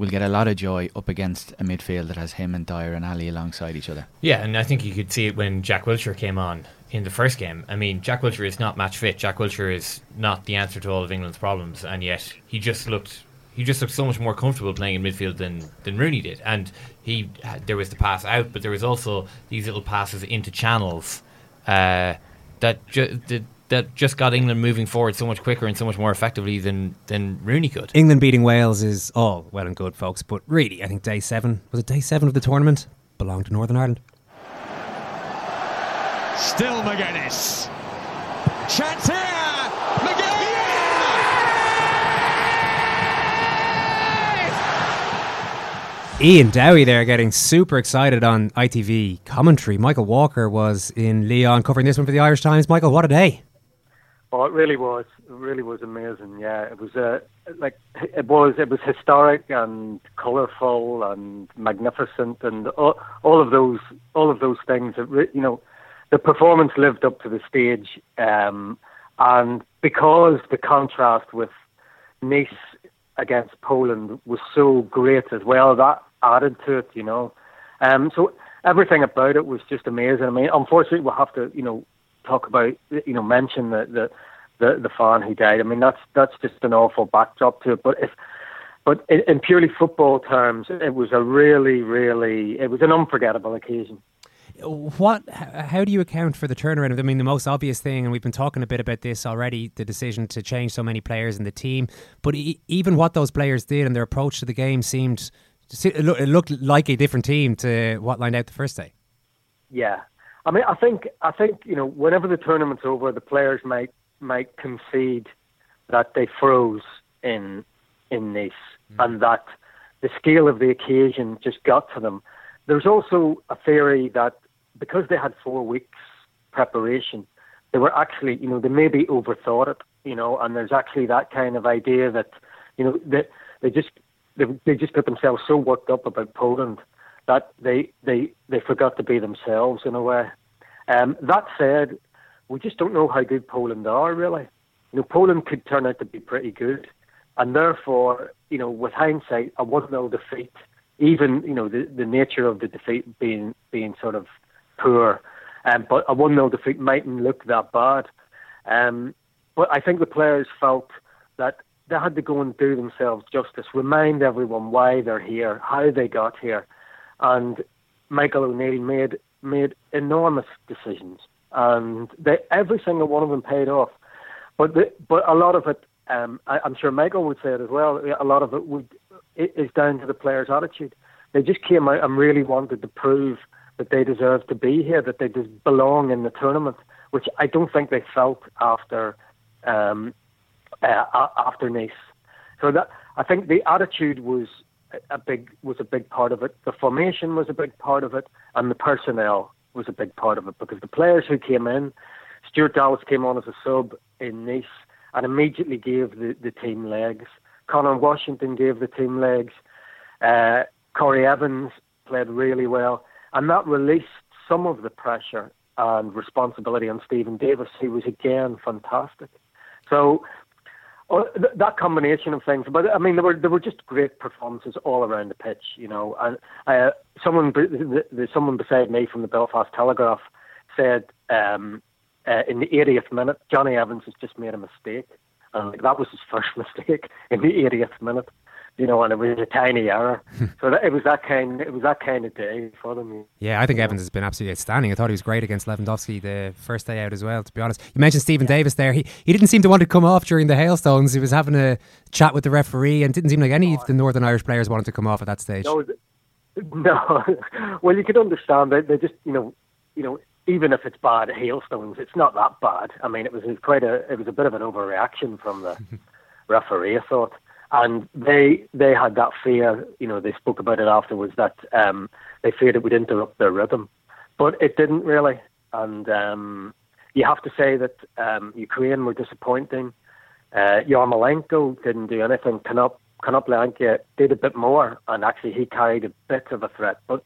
will get a lot of joy up against a midfield that has him and Dier and Alli alongside each other. Yeah, and I think you could see it when Jack Wilshere came on in the first game. I mean, Jack Wilshere is not match fit. Jack Wilshere is not the answer to all of England's problems, and yet he just looked he just looked so much more comfortable playing in midfield than than Rooney did. And he there was the pass out, but there was also these little passes into channels uh, that ju- that that just got England moving forward so much quicker and so much more effectively than than Rooney could. England beating Wales is all well and good, folks, but really, I think day seven was it day seven of the tournament belonged to Northern Ireland. Still McGuinness. Chance here. McGuinness. Ian Dowie there getting super excited on ITV commentary. Michael Walker was in Lyon covering this one for the Irish Times. Michael, what a day! Oh, it really was. It really was amazing. Yeah, it was uh, like it was. It was historic and colourful and magnificent, and all, all of those all of those things. That, you know, the performance lived up to the stage, um, and because the contrast with Nice against Poland was so great as well, that added to it. You know, um, so everything about it was just amazing. I mean, unfortunately, we'll have to, you know, talk about, you know, mention the, the the the fan who died. I mean, that's that's just an awful backdrop to it. But if but in, in purely football terms, it was a really, really, it was an unforgettable occasion. what? How do you account for the turnaround? I mean, the most obvious thing, and we've been talking a bit about this already, the decision to change so many players in the team. But e- even what those players did and their approach to the game seemed it looked like a different team to what lined out the first day. Yeah, I mean, I think I think you know, whenever the tournament's over, the players might might concede that they froze in in Nice mm. and that the scale of the occasion just got to them. There's also a theory that because they had four weeks preparation, they were actually, you know, they maybe overthought it, you know, and there's actually that kind of idea that, you know, that they just they, they just got themselves so worked up about Poland that they they they forgot to be themselves in a way. Um, that said, we just don't know how good Poland are really. You know, Poland could turn out to be pretty good, and therefore, you know, with hindsight, a one-nil defeat, even you know the the nature of the defeat being being sort of poor, um, but a one-nil defeat mightn't look that bad. Um, but I think the players felt that they had to go and do themselves justice, remind everyone why they're here, how they got here, and Michael O'Neill made made enormous decisions, and they, every single one of them paid off. But the, but a lot of it, um, I, am sure Michael would say it as well. A lot of it would it is down to the players' attitude. They just came out and really wanted to prove that they deserve to be here, that they just belong in the tournament, which I don't think they felt after um, uh, after Nice. So that I think the attitude was a big was a big part of it. The formation was a big part of it, and the personnel was a big part of it because the players who came in, Stuart Dallas came on as a sub in Nice and immediately gave the, the team legs. Conor Washington gave the team legs. Uh, Corry Evans played really well, and that released some of the pressure and responsibility on Stephen Davis, who was again fantastic. So Oh, th- that combination of things, but I mean, there were there were just great performances all around the pitch, you know. And uh, someone, someone beside me from the Belfast Telegraph said um, uh, in the 80th minute, Jonny Evans has just made a mistake, and like, that was his first mistake in the 80th minute you know, and it was a tiny error. so that, it was that kind. It was that kind of day for them. Yeah, I think Evans has been absolutely outstanding. I thought he was great against Lewandowski the first day out as well. To be honest, you mentioned Stephen yeah. Davis there. He he didn't seem to want to come off during the hailstones. He was having a chat with the referee, and didn't seem like any of the Northern Irish players wanted to come off at that stage. No, no. well, you could understand that they just, you know, you know, even if it's bad hailstones, it's not that bad. I mean, it was, it was quite a, it was a bit of an overreaction from the referee. I thought and they they had that fear. You know, they spoke about it afterwards that um, they feared it would interrupt their rhythm, but it didn't really. And um, you have to say that um, Ukraine were disappointing. Uh, Yarmolenko didn't do anything. Konoplyanka did a bit more, and actually he carried a bit of a threat. But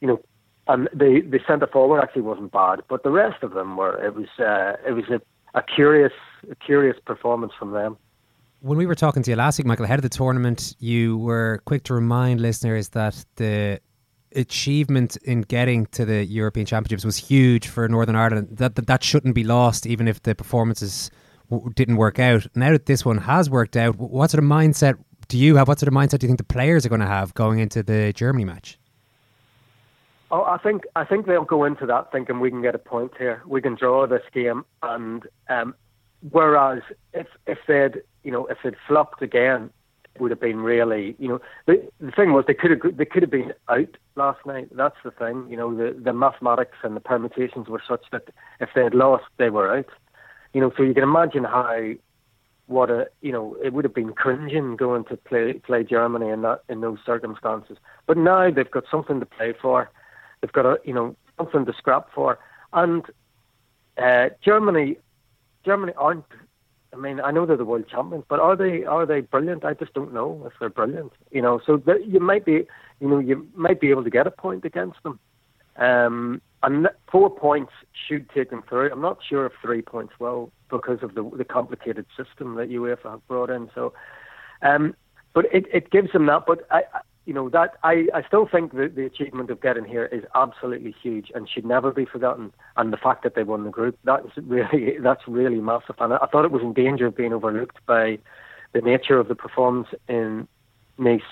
you know, and the the centre forward actually wasn't bad, but the rest of them were. It was uh, it was a, a curious a curious performance from them. When we were talking to you last week, Michael, ahead of the tournament, you were quick to remind listeners that the achievement in getting to the European Championships was huge for Northern Ireland. That that, that shouldn't be lost, even if the performances w- didn't work out. Now that this one has worked out, what sort of mindset do you have? What sort of mindset do you think the players are going to have going into the Germany match? Oh, I think I think they'll go into that thinking we can get a point here. We can draw this game, and um, whereas if if they'd you know, if it flopped again, it would have been really, you know, the, the thing was they could have they could have been out last night. That's the thing, you know, the the mathematics and the permutations were such that if they had lost, they were out. You know, so you can imagine how what a you know it would have been cringing going to play play Germany in that in those circumstances. But now they've got something to play for. They've got a you know something to scrap for, and uh, Germany Germany aren't I mean, I know they're the world champions, but are they are they brilliant? I just don't know if they're brilliant. You know, so you might be, you know, you might be able to get a point against them. Um, and four points should take them through. I'm not sure if three points will because of the the complicated system that UEFA have brought in. So, um, but it, it gives them that. But I, you know that I, I still think that the achievement of getting here is absolutely huge and should never be forgotten. And the fact that they won the group that's really that's really massive. And I, thought it was in danger of being overlooked by the nature of the performance in Nice.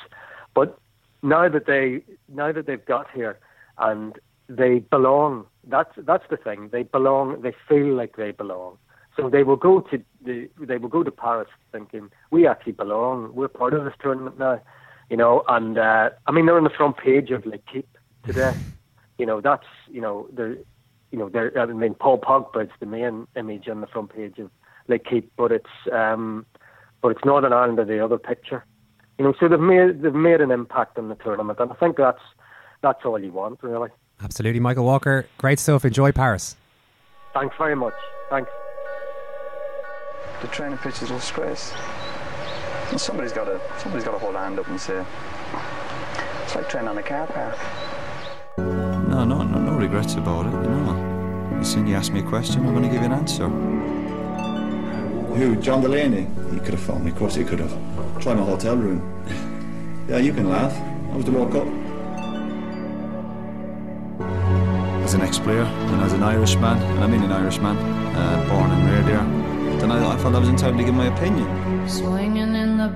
But now that they now that they've got here and they belong. That's that's the thing. They belong. They feel like they belong. So they will go to the they will go to Paris thinking we actually belong. We're part of this tournament now, you know. And uh, I mean they're on the front page of L'Equipe today. you know that's you know they're you know they're I mean Paul Pogba is the main image on the front page of L'Equipe, but it's um, but it's Northern Ireland are the other picture. You know, so they've made they've made an impact on the tournament, and I think that's that's all you want really. Absolutely, Michael Walker. Great stuff. Enjoy Paris. Thanks very much. Thanks. The training pitch is a disgrace. And somebody's got to somebody's got to hold a hand up and say it's like training on a car park. No, no, no, no regrets about it. You know, as soon as you ask me a question, I'm going to give you an answer. Who? John Delaney? He could have phoned me. Of course he could have. Try my hotel room. yeah, you can laugh. That was the World Cup. As an ex-player and as an Irishman, and I mean an Irishman, uh, born and reared here, then I, I felt I was entitled to give my opinion. Swinging in the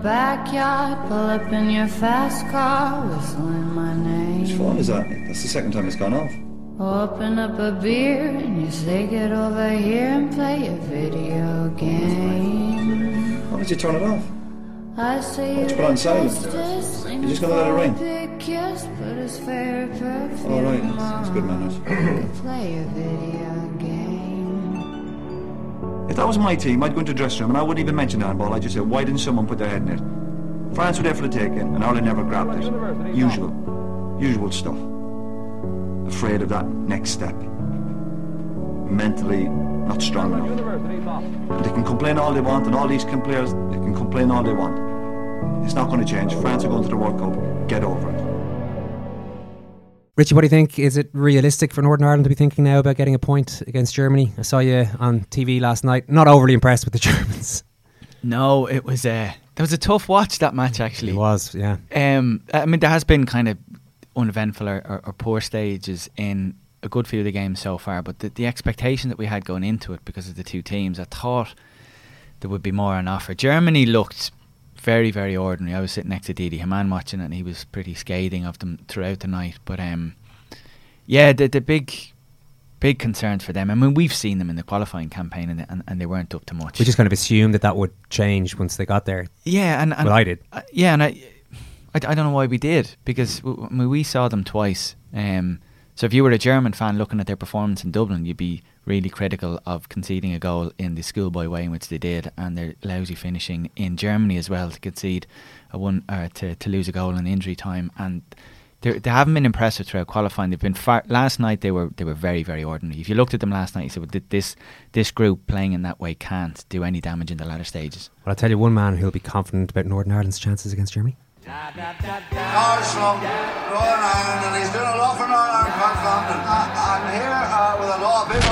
backyard, pull up in your fast car, whistling my name. Whose phone is that? That's the second time it's gone off. Open up a beer and you say get over here and play a video game. Why did you turn it off? I say you put on silent? You're just gonna let it ring? Kiss, but it's very perfume All right, that's, good manners. Play a video. If that was my team, I'd go into the dressing room and I wouldn't even mention handball. I'd just say, why didn't someone put their head in it? France were there for the taking, and Ireland never grabbed it. Usual. Usual stuff. Afraid of that next step. Mentally not strong enough. They can complain all they want, and all these players, they can complain all they want. It's not going to change. France are going to the World Cup. Get over it. Richie, what do you think? Is it realistic for Northern Ireland to be thinking now about getting a point against Germany? I saw you on TV last night. Not overly impressed with the Germans. No, it was a that was a tough watch that match actually. It was, yeah. Um, I mean, there has been kind of uneventful or, or, or poor stages in a good few of the games so far, but the, the expectation that we had going into it because of the two teams, I thought there would be more on offer. Germany looked very, very ordinary. I was sitting next to Didi Hamann watching it, and he was pretty scathing of them throughout the night. But um, yeah, the the big, big concerns for them. I mean, we've seen them in the qualifying campaign, and and, and they weren't up to much. We just kind of assumed that that would change once they got there. Yeah, and, and well, I did. Uh, yeah, and I, I, I don't know why we did because w- I mean, we saw them twice. Um, so if you were a German fan looking at their performance in Dublin, you'd be really critical of conceding a goal in the schoolboy way in which they did, and their lousy finishing in Germany as well to concede a one uh, to to lose a goal in injury time, and they they haven't been impressive throughout qualifying. They've been far, last night they were they were very very ordinary. If you looked at them last night, you said well, this this group playing in that way can't do any damage in the latter stages. Well, I'll tell you one man who'll be confident about Northern Ireland's chances against Germany. Armstrong, Northern Ireland, and he's doing a lot for Northern Ireland. I'm here uh, with a lot of big.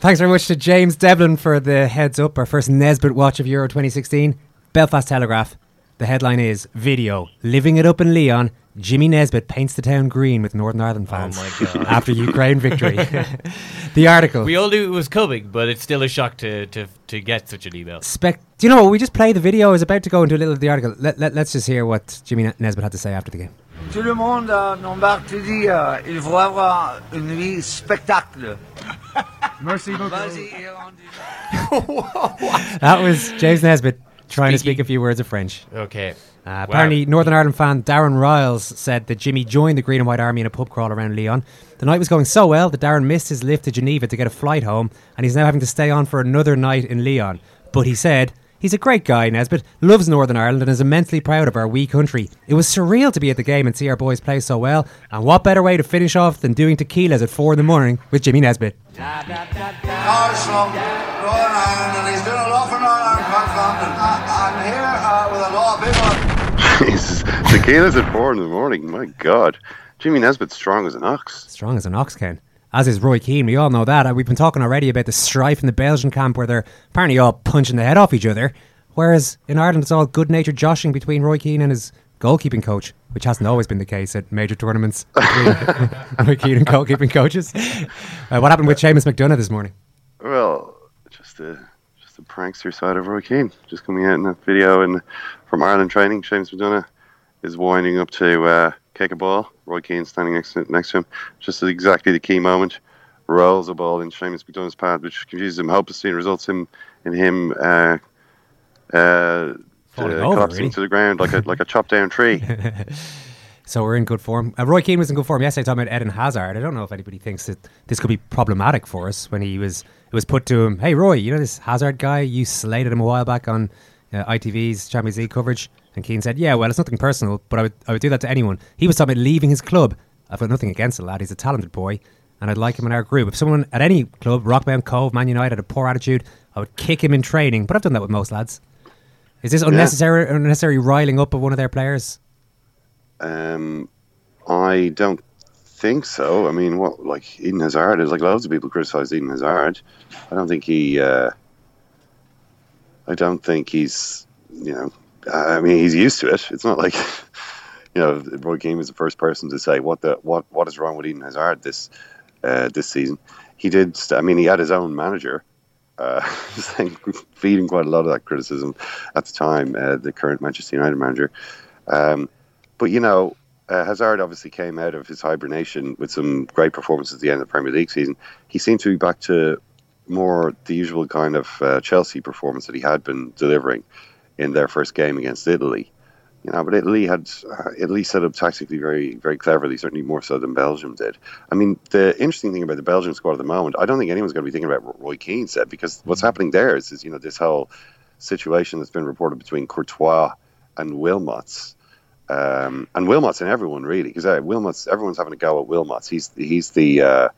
Thanks very much to James Devlin for the heads up, our first Nesbitt watch of Euro 2016. Belfast Telegraph. The headline is Video Living It Up in Lyon. Jimmy Nesbitt paints the town green with Northern Ireland fans Oh my God. after Ukraine victory. the article. We all knew it was coming, but it's still a shock to, to, to get such an email. Spec- Do you know what? We just play the video. I was about to go into a little of the article. Let, let, let's just hear what Jimmy Nesbitt had to say after the game. Tout le monde euh, n'embarque, tu dis, euh, il faut avoir une vie spectacle. Merci beaucoup. That was James Nesbitt trying to speak a few words of French. Okay. Uh, apparently, Northern Ireland fan Darren Riles said that Jimmy joined the Green and White Army in a pub crawl around Lyon. The night was going so well that Darren missed his lift to Geneva to get a flight home, and he's now having to stay on for another night in Lyon. But he said, He's a great guy, Nesbitt, loves Northern Ireland, and is immensely proud of our wee country. It was surreal to be at the game and see our boys play so well, and what better way to finish off than doing tequilas at 4 in the morning with Jimmy Nesbitt? Armstrong, Northern Ireland, and he's doing a lot for Northern Ireland, confounded. I'm here uh, with a lot of big one. Jesus, tequila's at four in the morning. My God, Jimmy Nesbitt's strong as an ox. Strong as an ox, Ken. As is Roy Keane, we all know that. Uh, We've been talking already about the strife in the Belgian camp where they're apparently all punching the head off each other. Whereas in Ireland, it's all good natured joshing between Roy Keane and his goalkeeping coach, which hasn't always been the case at major tournaments between Roy Keane and goalkeeping coaches. Uh, what happened with Seamus McDonagh this morning? Well, just a just a prankster side of Roy Keane, just coming out in that video and from Ireland training. Seamus McDonagh is winding up to uh, kick a ball. Roy Keane standing next to, next to him, just at exactly the key moment, rolls a ball in Seamus McDonagh's path, which confuses him hopelessly and results in in him uh, uh, Falling uh, over, collapsing really. to the ground like a like a chopped down tree. So we're in good form. Uh, Roy Keane was in good form yesterday. Talking about Eden Hazard. I don't know if anybody thinks that this could be problematic for us when he was. It was put to him. Hey Roy, you know this Hazard guy? You slated him a while back on uh, ITV's Champions League coverage, and Keane said, "Yeah, well, it's nothing personal, but I would I would do that to anyone." He was talking about leaving his club. I've got nothing against the lad. He's a talented boy, and I'd like him in our group. If someone at any club, Rockmount Cobh, Man United, had a poor attitude, I would kick him in training. But I've done that with most lads. Is this Yeah. unnecessary? Unnecessary riling up of one of their players? Um, I don't think so. I mean, what like Eden Hazard is like loads of people criticize Eden Hazard. I don't think he. Uh, I don't think he's. You know, I mean, he's used to it. It's not like. You know, Roy Keane was the first person to say what the what what is wrong with Eden Hazard this uh, this season. He did. I mean, he had his own manager, uh, feeding quite a lot of that criticism at the time. Uh, the current Manchester United manager, um, but you know, uh, Hazard obviously came out of his hibernation with some great performances at the end of the Premier League season. He seemed to be back to more the usual kind of uh, Chelsea performance that he had been delivering in their first game against Italy. You know, but Italy had uh, Italy set up tactically very, very cleverly, certainly more so than Belgium did. I mean, the interesting thing about the Belgian squad at the moment, I don't think anyone's going to be thinking about what Roy Keane said because what's happening there is, is you know, this whole situation that's been reported between Courtois and Wilmots. Um, and Wilmots and everyone really, because uh, Wilmots, everyone's having a go at Wilmots. He's he's the uh,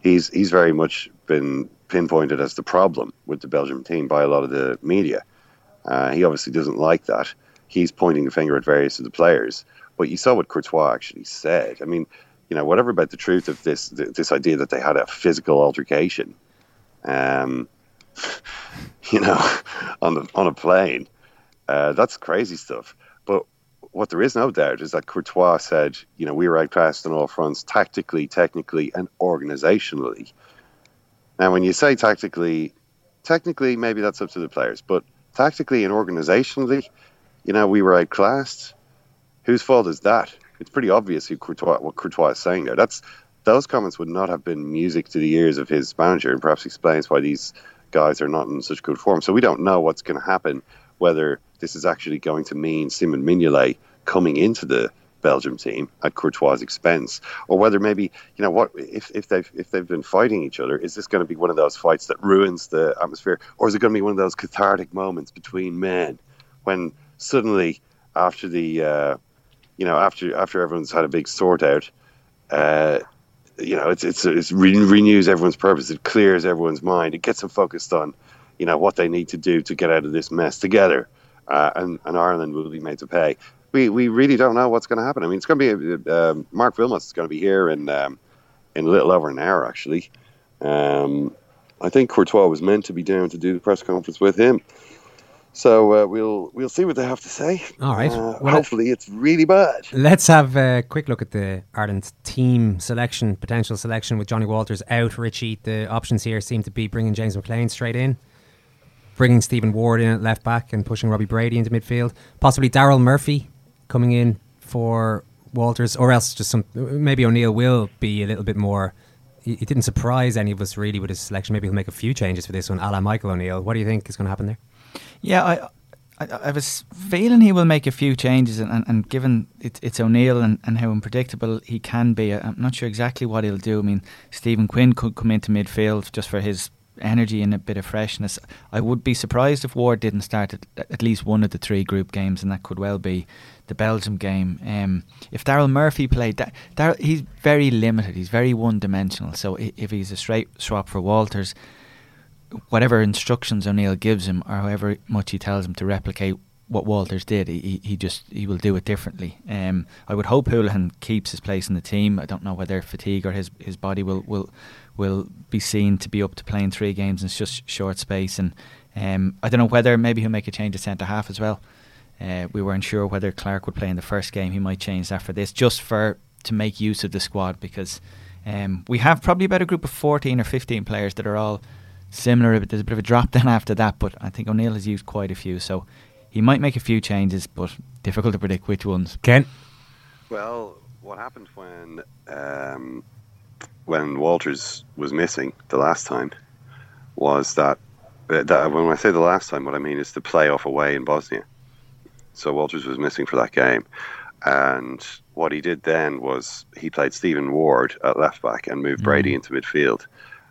he's he's very much been pinpointed as the problem with the Belgium team by a lot of the media. Uh, he obviously doesn't like that. He's pointing the finger at various of the players. But you saw what Courtois actually said. I mean, you know, whatever about the truth of this th- this idea that they had a physical altercation, um, you know, on the on a plane, uh, that's crazy stuff. But what there is no doubt is that Courtois said, you know, we were outclassed on all fronts, tactically, technically, and organisationally. Now, when you say tactically, technically, maybe that's up to the players, but tactically and organisationally, you know, we were outclassed. Whose fault is that? It's pretty obvious who Courtois, what Courtois is saying there. That's those comments would not have been music to the ears of his manager, and perhaps explains why these guys are not in such good form. So we don't know what's going to happen. Whether this is actually going to mean Simon Mignolet coming into the Belgium team at Courtois' expense, or whether maybe you know what if, if they've if they've been fighting each other, is this going to be one of those fights that ruins the atmosphere, or is it going to be one of those cathartic moments between men when suddenly after the uh, you know after after everyone's had a big sort out, uh, you know it's it's it's re- renews everyone's purpose, it clears everyone's mind, it gets them focused on you know what they need to do to get out of this mess together, uh, and and Ireland will be made to pay. We we really don't know what's going to happen. I mean, it's going to be uh, Marc Wilmots is going to be here in um, in a little over an hour actually. Um, I think Courtois was meant to be down to do the press conference with him. So uh, we'll we'll see what they have to say. All right. Uh, Well, hopefully, it's really bad. Let's have a quick look at the Ireland team selection, potential selection with Johnny Walters out. Richie, the options here seem to be bringing James McLean straight in, bringing Stephen Ward in at left back, and pushing Robbie Brady into midfield. Possibly Daryl Murphy coming in for Walters, or else just some. Maybe O'Neill will be a little bit more. He, didn't surprise any of us really with his selection. Maybe he'll make a few changes for this one, a la Michael O'Neill. What do you think is going to happen there? Yeah, I, I, I was feeling he will make a few changes, and, and, and given it, it's O'Neill and, and how unpredictable he can be, I'm not sure exactly what he'll do. I mean, Stephen Quinn could come into midfield just for his energy and a bit of freshness. I would be surprised if Ward didn't start at, at least one of the three group games, and that could well be the Belgium game. Um, if Daryl Murphy played, that Daryl, he's very limited. He's very one-dimensional. So if he's a straight swap for Walters, whatever instructions O'Neill gives him, or however much he tells him to replicate what Walters did, he, he- he just he will do it differently. Um, I would hope Hoolahan keeps his place in the team. I don't know whether fatigue or his his body will will will be seen to be up to playing three games in such short space. And um, I don't know whether maybe he'll make a change at centre half as well. Uh, we weren't sure whether Clark would play in the first game. He might change that for this, just for to make use of the squad because um, we have probably about a group of fourteen or fifteen players that are all similar. But there's a bit of a drop down after that. But I think O'Neill has used quite a few, so he might make a few changes, but difficult to predict which ones. Ken. Well, what happened when um, when Walters was missing the last time was that, uh, that when I say the last time, what I mean is the playoff away in Bosnia. So Walters was missing for that game, and what he did then was he played Stephen Ward at left back and moved Brady into midfield.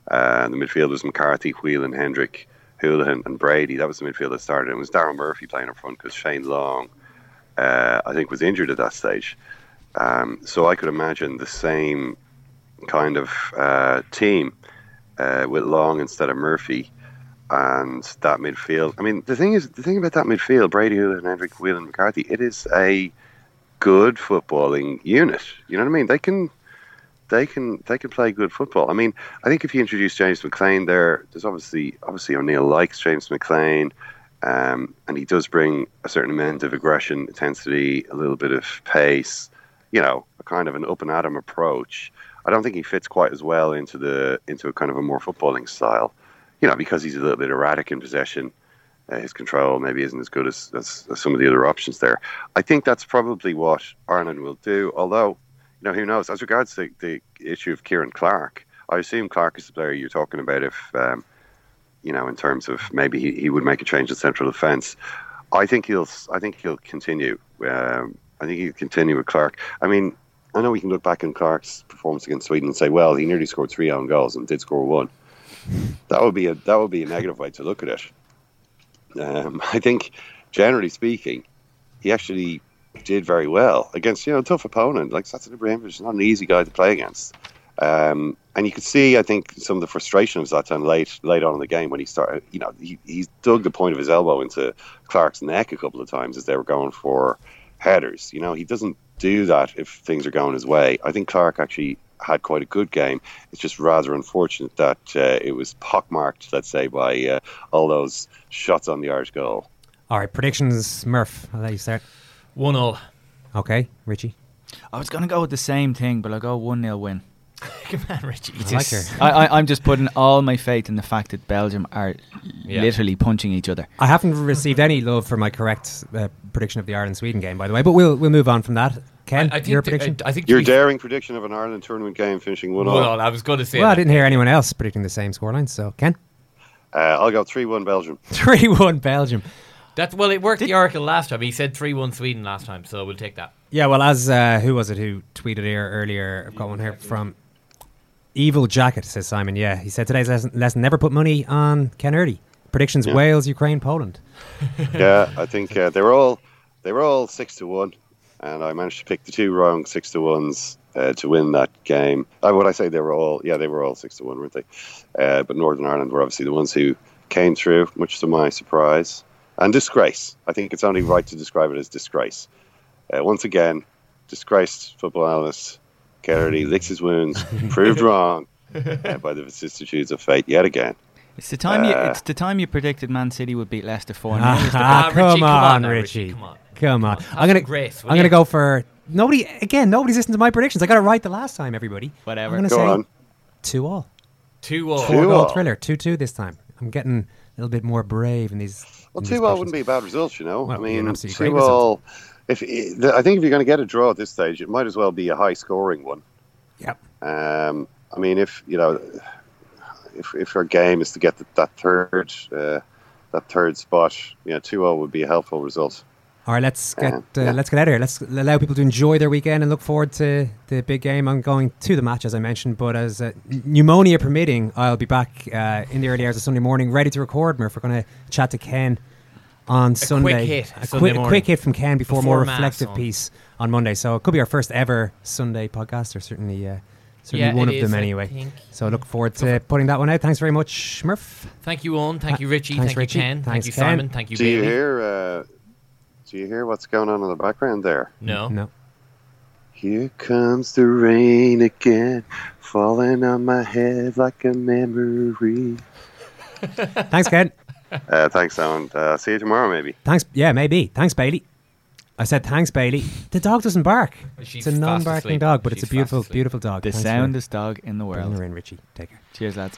Uh, the midfield was McCarthy, Whelan, Hendrick, Hoolahan, and Brady. That was the midfield that started. And it was Darren Murphy playing up front because Shane Long, uh, I think, was injured at that stage. Um, so I could imagine the same kind of uh, team uh, with Long instead of Murphy and that midfield. I mean, the thing is, the thing about that midfield, Brady, Hoolahan, Hendrick, Whelan, McCarthy, it is a good footballing unit. You know what I mean? They can they can they can play good football. I mean, I think if you introduce James McLean there, there's obviously obviously O'Neill likes James McLean, um, and he does bring a certain amount of aggression, intensity, a little bit of pace. You know, a kind of an up and atom approach. I don't think he fits quite as well into the into a kind of a more footballing style. You know, because he's a little bit erratic in possession. Uh, his control maybe isn't as good as, as, as some of the other options there. I think that's probably what Ireland will do. Although, you know, who knows? As regards the, the issue of Ciaran Clark, I assume Clark is the player you're talking about. If um, you know, in terms of maybe he, he would make a change in central defence. I think he'll. I think he'll continue. Um, I think he'll continue with Clark. I mean, I know we can look back on Clark's performance against Sweden and say, well, he nearly scored three own goals and did score one. That would be a that would be a negative way to look at it. Um, I think, generally speaking, he actually did very well against you know a tough opponent like Zlatan Ibrahimovic. not an easy guy to play against. Um, and you could see, I think, some of the frustration of Zlatan late late on in the game when he started. You know, he, he dug the point of his elbow into Clark's neck a couple of times as they were going for headers. You know, he doesn't do that if things are going his way. I think Clark actually had quite a good game. It's just rather unfortunate that uh, it was pockmarked, let's say, by uh, all those shots on the Irish goal. All right, predictions, Murph. I'll let you start. One all. Okay, Richie. I was going to go with the same thing, but I'll go 1 0 win. Come on, Richie. I like her. I, I, I'm just putting all my faith in the fact that Belgium are Yeah. literally punching each other. I haven't received any love for my correct uh, prediction of the Ireland Sweden game, by the way, but we'll we'll move on from that. Ken, I think your the- prediction? I think Your daring prediction of an Ireland tournament game finishing one all. Well, I was going to say well, I didn't hear anyone else predicting the same scoreline, so Ken, Uh, I'll go three one Belgium. three one Belgium. That well, it worked the Oracle last time. He said three one Sweden last time, so we'll take that. Yeah, well, as uh, who was it who tweeted here earlier? I've got one here from Evil Jacket, says Simon. Yeah, he said today's lesson, lesson never put money on Ken Early. Predictions Yeah. Wales, Ukraine, Poland. yeah, I think uh, they were all they were all six to one, and I managed to pick the two wrong six to ones uh, to win that game. Uh, would I say they were all? Yeah, they were all six to one, weren't they? Uh, but Northern Ireland were obviously the ones who came through, much to my surprise and disgrace. I think it's only right to describe it as disgrace. Uh, once again, disgraced football analyst Kennedy licks his wounds, proved wrong uh, by the vicissitudes of fate yet again. It's the time you. Uh, It's the time you predicted Man City would beat Leicester four 0 Ah, Richie, come come on, on Richie. Richie, come on. Come on. Have I'm gonna some grace, I'm gonna go for nobody again. Nobody's listening to my predictions. I got it right the last time. Everybody. Whatever. I'm gonna Go say on. two all. Two all. Four Two goal all. thriller. Two two this time. I'm getting a little bit more brave in these. Well, in two these all wouldn't be a bad result, you know. Well, I it'd be an mean, two result. all. If I think if you're going to get a draw at this stage, it might as well be a high scoring one. Yep. Um, I mean, if you know, if if our game is to get the, that third uh, that third spot, you know, two all would be a helpful result. All right, let's get uh, yeah. let's get out of here. Let's allow people to enjoy their weekend and look forward to the big game. I'm going to the match as I mentioned, but as uh, pneumonia permitting, I'll be back uh, in the early hours of Sunday morning, ready to record. Murph, we're going to chat to Ken on Sunday. hit a, Sunday quick, morning. quick hit from Ken before, more Before mass reflective on. piece on Monday. So it could be our first ever Sunday podcast, or certainly. Uh, Certainly Yeah, one of is, them anyway. So I look forward to putting that one out. Thanks very much, Murph. Thank you, Eoin. Thank you, Richie. Thanks, Thank Richie. you, Ken. Thanks, Thank you, Ken. Simon. Thank you, do you Bailey. hear? Uh, do you hear what's going on in the background there? No. No. Here comes the rain again, falling on my head like a memory. Thanks, Ken. Uh, thanks, Alan. Uh, see you tomorrow, maybe. Thanks. Yeah, maybe. Thanks, Bailey. I said thanks, Bailey. The dog doesn't bark. She's it's a non-barking asleep. dog, but it's a beautiful, beautiful dog. The Thanks soundest dog in the bringing world. her in, Richie. Take care. Cheers, lads.